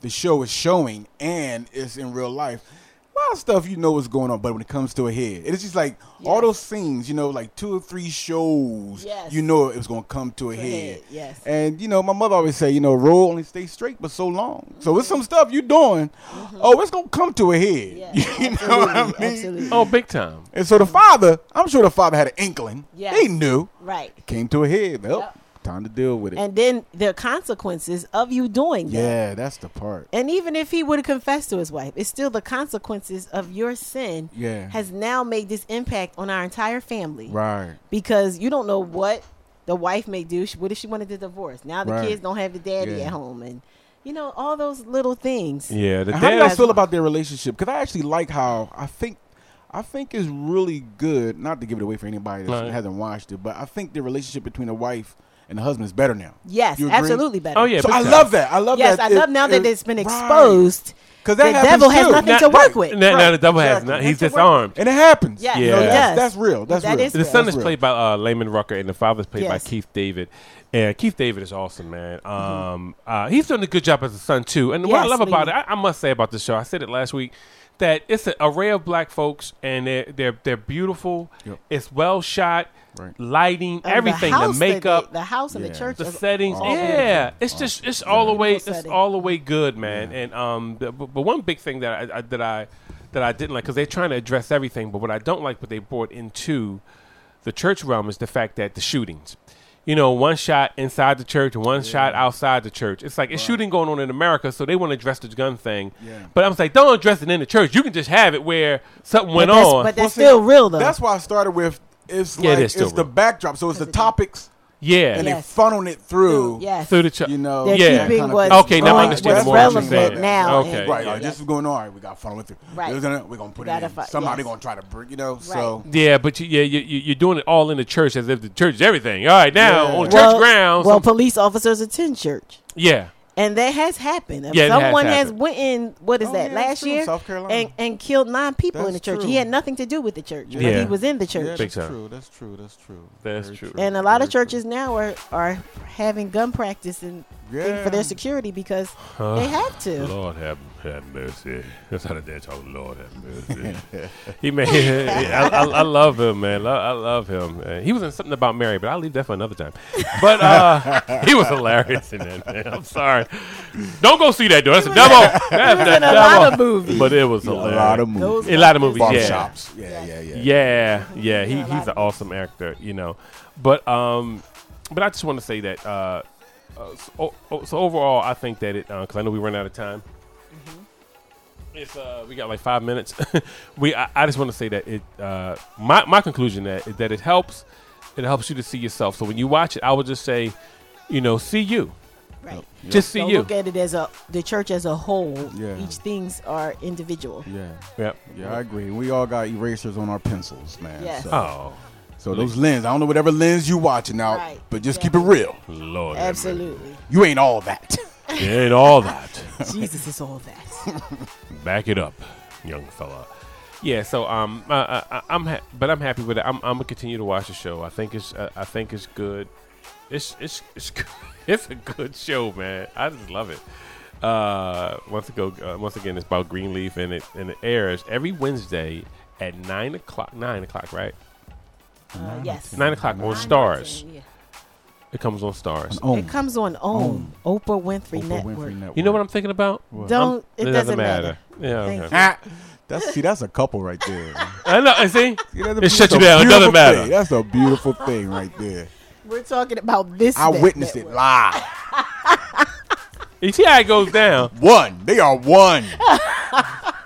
the show is showing and it's in real life. A lot of stuff you know what's going on, but when it comes to a head, it's just like all those scenes, you know, like two or three shows, Yes. you know it was going to come to a head. head, yes. And you know, my mother always say, you know, roll only stay straight, but so long. So it's some stuff you're doing. Mm-hmm. Oh, it's gonna come to a head. Yeah, <laughs> you know what I mean? absolutely, absolutely. oh, big time. And so the father, I'm sure the father had an inkling. Yes. He knew. Right. It came to a head. Well, Yep. Time to deal with it. And then the consequences of you doing that. yeah, that's the part. And even if he would have confessed to his wife, it's still the consequences of your sin Yeah. has now made this impact on our entire family. Right. Because you don't know what the wife may do. What if she wanted to divorce? Now the Right. kids don't have the daddy Yeah. at home. And, you know, all those little things. Yeah, the And how do you guys feel about their relationship? Because I actually like how I think I think is really good. Not to give it away for anybody that Right. hasn't watched it, but I think the relationship between the wife and the husband is better now. Yes, absolutely better. Oh yeah, So I time. love that. I love yes, that. Yes, I love now that it's been right. exposed. 'Cause the that happens devil has too. nothing Now- to work with. Now, now the devil has Exactly. not. He's Nothing to work disarmed. And it happens. Yes, Yeah. no, that's, that's real. That's That real. is The real. son That's is real. played by uh, Lamman Rucker, and the father is played by Keith David. And Keith David is awesome, man. Um, uh, he's done a good job as a son too. And what I Yes, love about Lee. it, I, I must say about the show, I said it last week, that it's an array of black folks, and they're they're they're beautiful. Yep. It's well shot, Right. lighting, And everything, the, house that they- makeup. the house and Yeah. the church, the is settings, all yeah, beautiful. it's just it's all the way it's setting. all the way good, man. And um, the, but, but one big thing that I, I that I that I didn't like because they're trying to address everything, but what I don't like what they brought into the church realm is the fact that the shootings. You know, one shot inside the church and one shot outside the church. It's like it's shooting going on in America, so they want to address the gun thing. Yeah. But I was like, don't address it in the church. You can just have it where something went on. but that's Well, see, still real though. That's why I started with it's Yeah, it like is still it's the backdrop. So it's the topics Yeah. and Yes. they funneled it through. Yes. Through the ch- You know, They're Yeah. keeping kind of what's. Okay, now I understand more what you're relevant saying. now. Okay. and- Right, yeah, like, this is going on. All right, we got to funnel it through. Right. We're gonna, we're gonna put it Gotta in. fi- Somehow yes. they're gonna try to bring, you know. So Yeah, but you, yeah, you, you, you're doing it all in the church as if the church is everything. All right, now Yeah. on church well, grounds. Well, police officers attend church. yeah, And that has happened. Yeah, it has Someone has, went in. What is Oh, that? yeah, last true. year, South Carolina. and and killed nine people in the church. true. He had nothing to do with the church, but he was in the church. Big that's time. true. That's true. That's true. That's Very true. And a lot of Very churches now are are having gun practice and thing for their security because Huh? <sighs> they have to. Lord have, have mercy. That's how the dad talk. Lord have mercy. <laughs> he made. I, I, I love him, man. Lo- I love him. Uh, he was in something about Mary, but I'll leave that for another time. But uh, <laughs> he was hilarious in that. Man. I'm sorry. Don't go see that though. That's a demo. That's was a lot of movies. But it was Yeah, a lot of movies. A lot of movies. Barber Yeah. shops. Yeah, yeah, yeah. Yeah, yeah. He, he's an awesome actor, you know. But um, but I just want to say that uh, uh so, oh, so overall, I think that it because I know we run out of time. It's uh, we got like five minutes. <laughs> we I, I just want to say that it uh, my my conclusion that that it helps it helps you to see yourself. So when you watch it, I would just say, you know, see you. Right. Just see Don't you. look at it as a the church as a whole. Yeah. Each things are individual. Yeah. Yep. Yeah, I agree. We all got erasers on our pencils, man. Yes. So, Oh, so those lenses, I don't know whatever lens you watching out, Right. but just keep it real. Lord, have mercy. Absolutely. You ain't all that. <laughs> It ain't all that. <laughs> Jesus is all that. <laughs> Back it up, young fella. Yeah, so um, I, I, I'm ha- but I'm happy with it. I'm, I'm gonna continue to watch the show. I think it's uh, I think it's good. It's it's it's good. it's a good show, man. I just love it. Uh, once ago, uh, once again, it's about Greenleaf, and it and it airs every Wednesday at nine o'clock. Nine o'clock, right? Uh, yes. Nine o'clock on Stars. It comes on Stars. It comes on OWN, Oprah Winfrey Network. You know what I'm thinking about? Don't- I'm- it doesn't matter. Yeah. Thank okay. you. Ah, that's see, that's a couple right there. <laughs> I know. I see. See, that's It shut you down. It doesn't matter. thing. That's a beautiful thing right there. We're talking about this. I net- witnessed it live. <laughs> You see how it goes down? One. They are one. It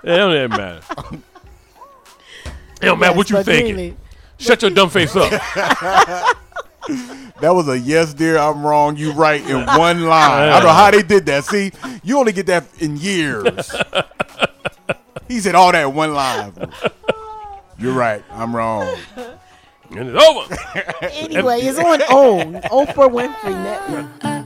don't even matter. <laughs> It don't matter Yes, what you but thinking. really- Shut your dumb face up. That was a yes, dear. I'm wrong. You right in <laughs> one line. I don't know how they did that. See, you only get that in years. he said all that in one line. You're right. I'm wrong. And it's over. Anyway, it's on OWN, Oprah Winfrey Network.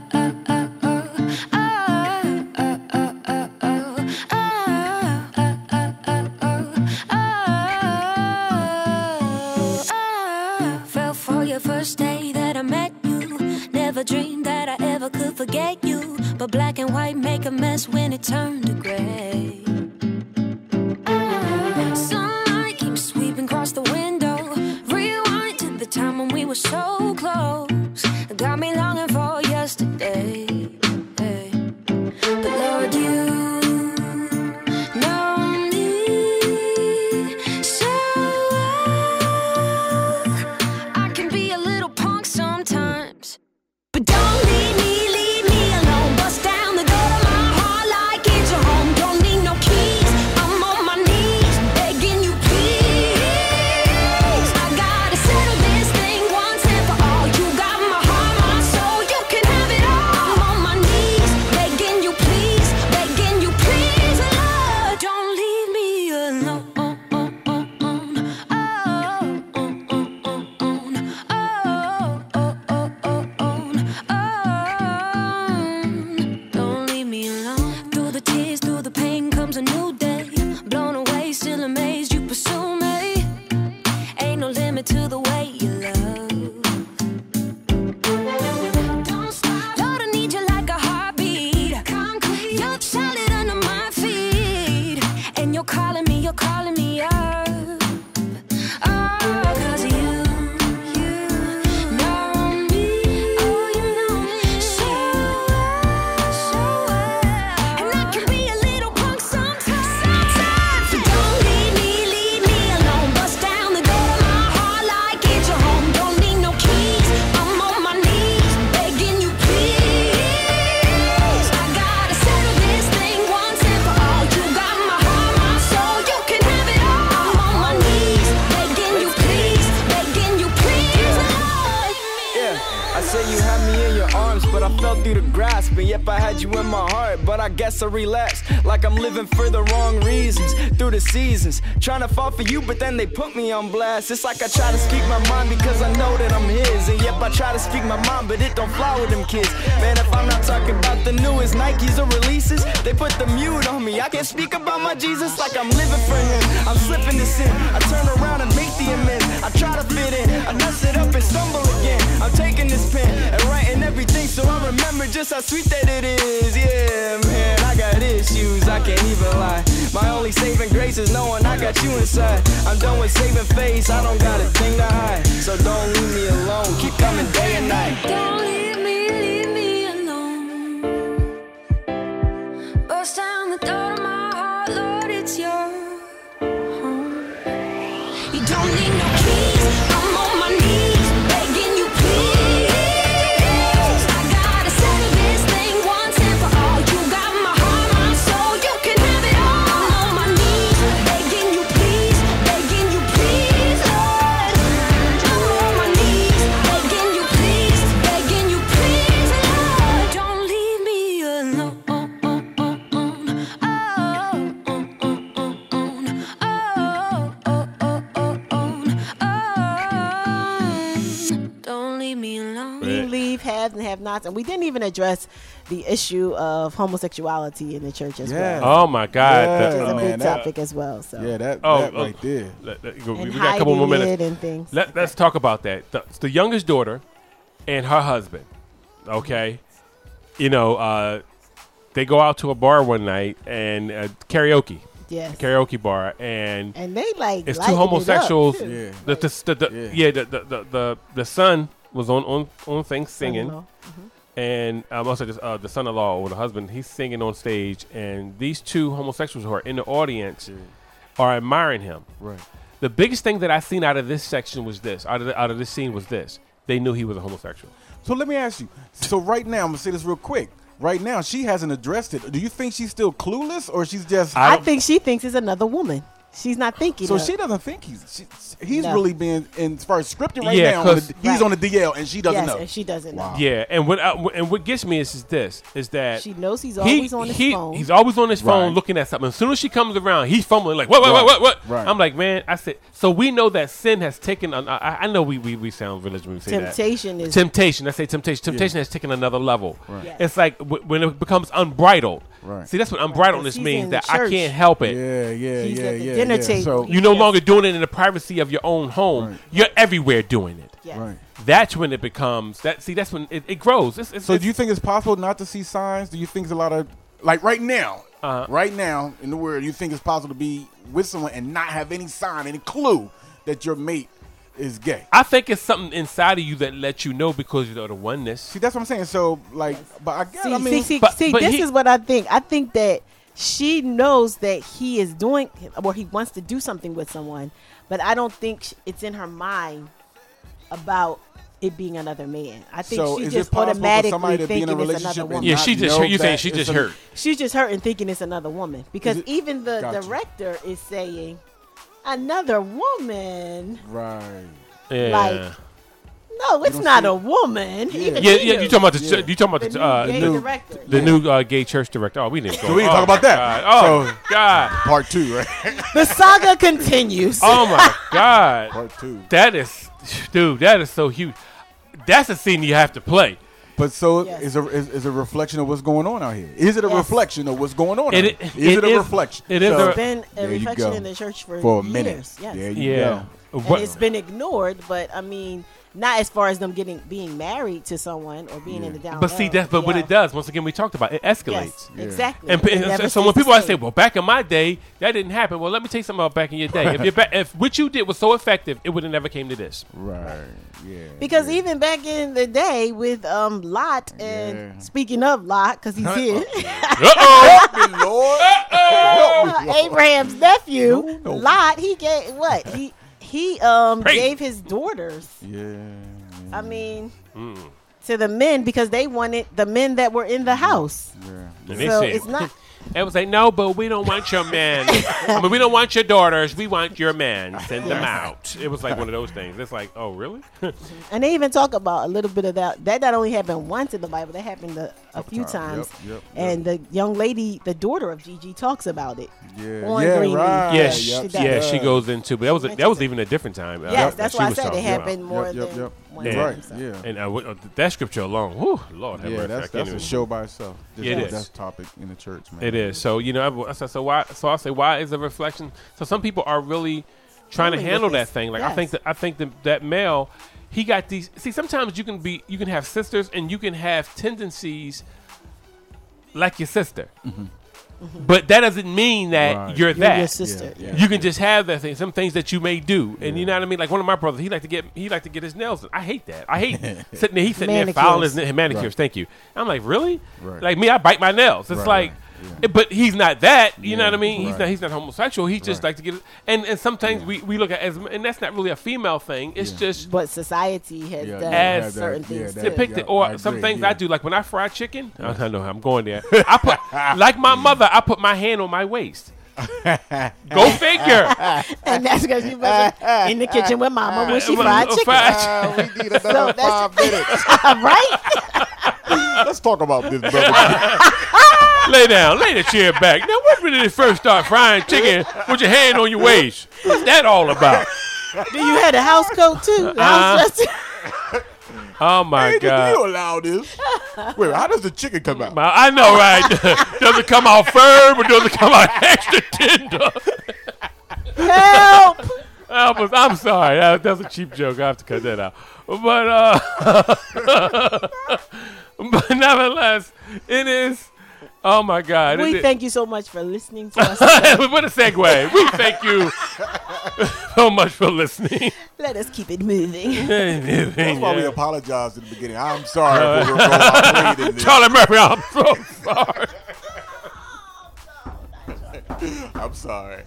But black and white make a mess when it turned to gray. Sunlight keeps sweeping across the window. Rewind to the time when we were so to fall for you, but then they put me on blast. It's like I try to speak my mind because I know that I'm his. And yep, I try to speak my mind, but it don't fly with them kids. Man, if I'm not talking about the newest Nikes or releases, they put the mute on me. I can't speak about my Jesus like I'm living for him. I'm slipping to sin. I turn around and make the amends. I try to fit in. I mess it up and stumble again. I'm taking this pen and writing everything so I remember just how sweet that it is. Yeah, man, I got issues. I can't even lie. My only saving grace is knowing I got you inside. I'm done with saving face. I don't got a thing to hide. So don't leave me alone. Keep coming day and night. We didn't even address the issue of homosexuality in the church as Yeah. well. Oh my God! Yeah, The- Which is a man, big that- topic as well. So Yeah, that, Oh, that oh, right there. Let, let, go, we got a couple more minutes. And things. Let, let's talk about that. The, it's the youngest daughter and her husband. Okay, you know, uh, they go out to a bar one night and uh, karaoke. Yes. Karaoke bar and and they like it's lighting two it up, homosexuals. The, the, the, the- yeah, the, the, the, the the son was on on on thing singing, Son-in-law. And um, also just uh, the son-in-law or the husband, he's singing on stage, and these two homosexuals who are in the audience are admiring him. Right. The biggest thing that I seen out of this section was this. Out of the, out of this scene was this. They knew he was a homosexual. So let me ask you. So right now, I'm gonna say this real quick. Right now, she hasn't addressed it. Do you think she's still clueless, or she's just? I, think she thinks it's another woman. She's not thinking. So of- she doesn't think he's she, he's No. really being in as far as scripted right Yeah, now. On the, 'cause- he's Right. on the DL and she doesn't yes, know. and she doesn't know. Yeah, and what uh, and what gets me is, is this: is that She knows he's he- always on his he- phone. He's always on his phone Right. looking at something. As soon as she comes around, he's fumbling like, what, what, Right. what, what, what? Right. I'm like, man, I said. So we know that sin has taken. An, I, I know we, we we sound religious when we say Temptation that. is- temptation. I say temptation. Temptation has taken another level. Right. Yes. It's like w- when it becomes unbridled. Right. See, that's what Right, unbridledness 'cause he's means. in That I can't help it. Yeah, yeah, He's yeah, at the yeah. dinner yeah. table. So You're no Yes. longer doing it in the privacy of your own home. Right. You're everywhere doing it. Yes. right. That's when it becomes that. See, that's when it, it grows. It's, it's, So it's- do you think it's possible not to see signs? Do you think it's a lot of like right now? Uh-huh. Right now in the world, you think it's possible to be with someone and not have any sign, any clue that your mate is gay? I think it's something inside of you that lets you know because you're the oneness. See, that's what I'm saying. So like, but I guess See, I mean, see, see, but- see but this he- is what I think. I think that she knows that he is doing or he wants to do something with someone, but I don't think it's in her mind about it being another man. I think So she's is it just automatically somebody to be in a thinking it's another woman. Yeah, she just. You saying that she just hurt? She's just hurt and thinking it's another woman because it- even the Gotcha. director is saying another woman. right. Yeah. Like, No, it's don't see- a woman. Even yeah, yeah. You talking about the Yeah. you talking about the, The uh, new gay the, director. the Yeah. new uh, gay church director. Oh, we didn't go. So we didn't oh, talk about that. God. Oh So- God. Part two, right? the saga continues. Oh my God. Part two. That is, dude. That is so huge. That's a scene you have to play. But so Yes. is a is, is a reflection of what's going on out here. Is it a Yes. reflection of what's going on? It out here? Is it it, a is- reflection? it is So, a- It's been a reflection in the church for, for a years. minute. Yes. There you Yeah. go. and What- it's been ignored. But I mean, not as far as them getting being married to someone or being in the down. But see, low. that's but what it does. Once again, we talked about it. It escalates. Yes, exactly. And, It and so, so when people I say, "Well, back in my day, that didn't happen," well, let me tell you something about back in your day. if you <laughs> ba- if what you did was so effective, it would have never came to this. Right. Yeah. Because even back in the day with um Lot, and Yeah. speaking of Lot, because he's <laughs> here, Uh-oh. <laughs> Lord. Help me, Lord. Abraham's nephew, No, no. Lot, he gave what he he um Pray. gave his daughters. Yeah. I mean, Mm. to the men because they wanted the men that were in the house. And they So said, it's not. <laughs> It was like, no, but we don't want your men. <laughs> I mean, we don't want your daughters. We want your men. Send them out. It was like one of those things. It's like, oh, really? <laughs> And they even talk about a little bit of that. That not only happened once in the Bible, that happened a, a few times. Yep, yep, And the young lady, the daughter of Gigi, talks about it. Yeah, on yeah, Greenleaf. right. yeah, yep, she, she yeah, she goes into, but that was a, that was even a different time. uh, Yes, that that's why I was said it talking about. happened more Yep, yep, than yep. One Yeah. time. Right, so. yeah. And uh, what- uh, that scripture alone, whew, Lord have Yeah, mercy. That's that's a show by itself. Just It that- is. That's topic in the church, man. It is. So you know, I, so, so why? So I say, why is a reflection? So some people are really trying to handle that thing. Like I think that I think that that male, he got these. See, sometimes you can be, you can have sisters, and you can have tendencies like your sister. But that doesn't mean that Right. you're You're that. your sister. Yeah, yeah. You can just have that thing. Some things that you may do, and you know what I mean. Like one of my brothers, he like to get he like to get his nails. done. I hate that. I hate <laughs> sitting there. He's sitting there filing his Manicures. na- manicures. Right. Thank you. I'm like, really? Right. Like me, I bite my nails. It's Right, like, right. eh, but he's not that. You know what I mean? He's not. He's not homosexual. He just Right. like to get it. And and sometimes we, we look at as and that's not really a female thing. It's Yeah. just But society has Yeah, done yeah, As certain that- things depicted. yeah, or I some things yeah. I do, like when I fry chicken. <laughs> I know I'm going there. I put <laughs> like my mother. I put my hand on my waist. Go <laughs> figure. and that's because you was in the kitchen with mama when she Uh, fried uh, chicken. fried Ah, we need another So that's- five minutes. right? Let's talk about this, brother. <laughs> lay down, lay the chair back. Now, what when did it first start frying chicken with your hand on your waist? What's that all about? Do you have a house coat too? The Uh-huh. house dress? Oh my Hey, do god! you allow this? Wait, how does the chicken come out? I know, right? <laughs> does it come out firm or does it come out extra tender? Help! I was- I'm sorry. That, that's a cheap joke. I have to cut that out. But uh, <laughs> <laughs> but nevertheless, it is. Oh my God! We thank you so much for listening to <laughs> us. <laughs> what a segue. We thank you so much for listening. Let us keep it moving. That's why we apologized in the beginning. I'm sorry uh, for the role I played in this. Charlie Murphy, I'm so sorry. I'm sorry.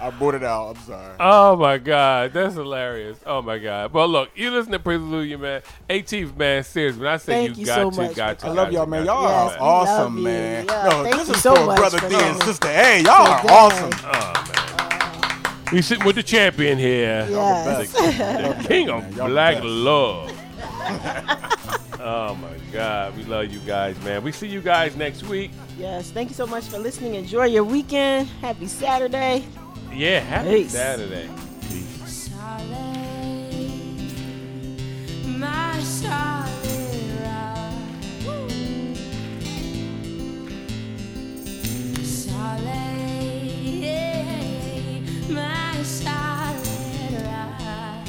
I brought it out. I'm sorry. Oh my God, that's hilarious. Oh my God. Well, look, you listen to Praise Hallelujah, man. 18th man, serious. When I say Thank you you got so to, much got to. I love y'all, man. Y'all to, are awesome, man. Yeah, no, thank this is so for brother D and sister A. Y'all are awesome. Oh man. We sitting with the champion here. Yes. The, the king of man. Y'all the black love. oh my God, we love you guys, man. We see you guys next week. Yes, thank you so much for listening. Enjoy your weekend. Happy Saturday. Yeah, happy Peace. Saturday. My solid rock. Solid, my solid rock.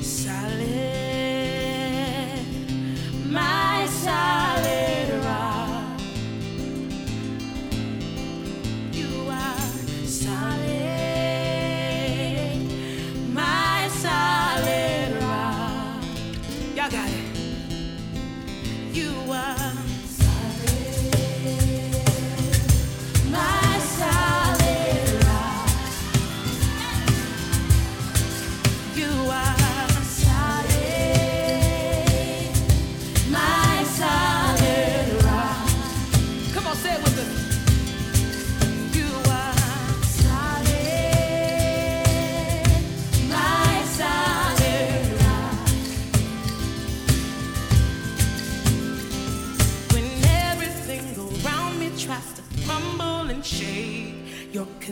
Solid, my solid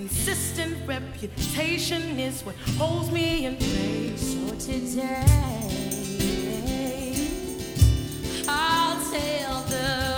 consistent reputation is what holds me in place. So today, I'll tell the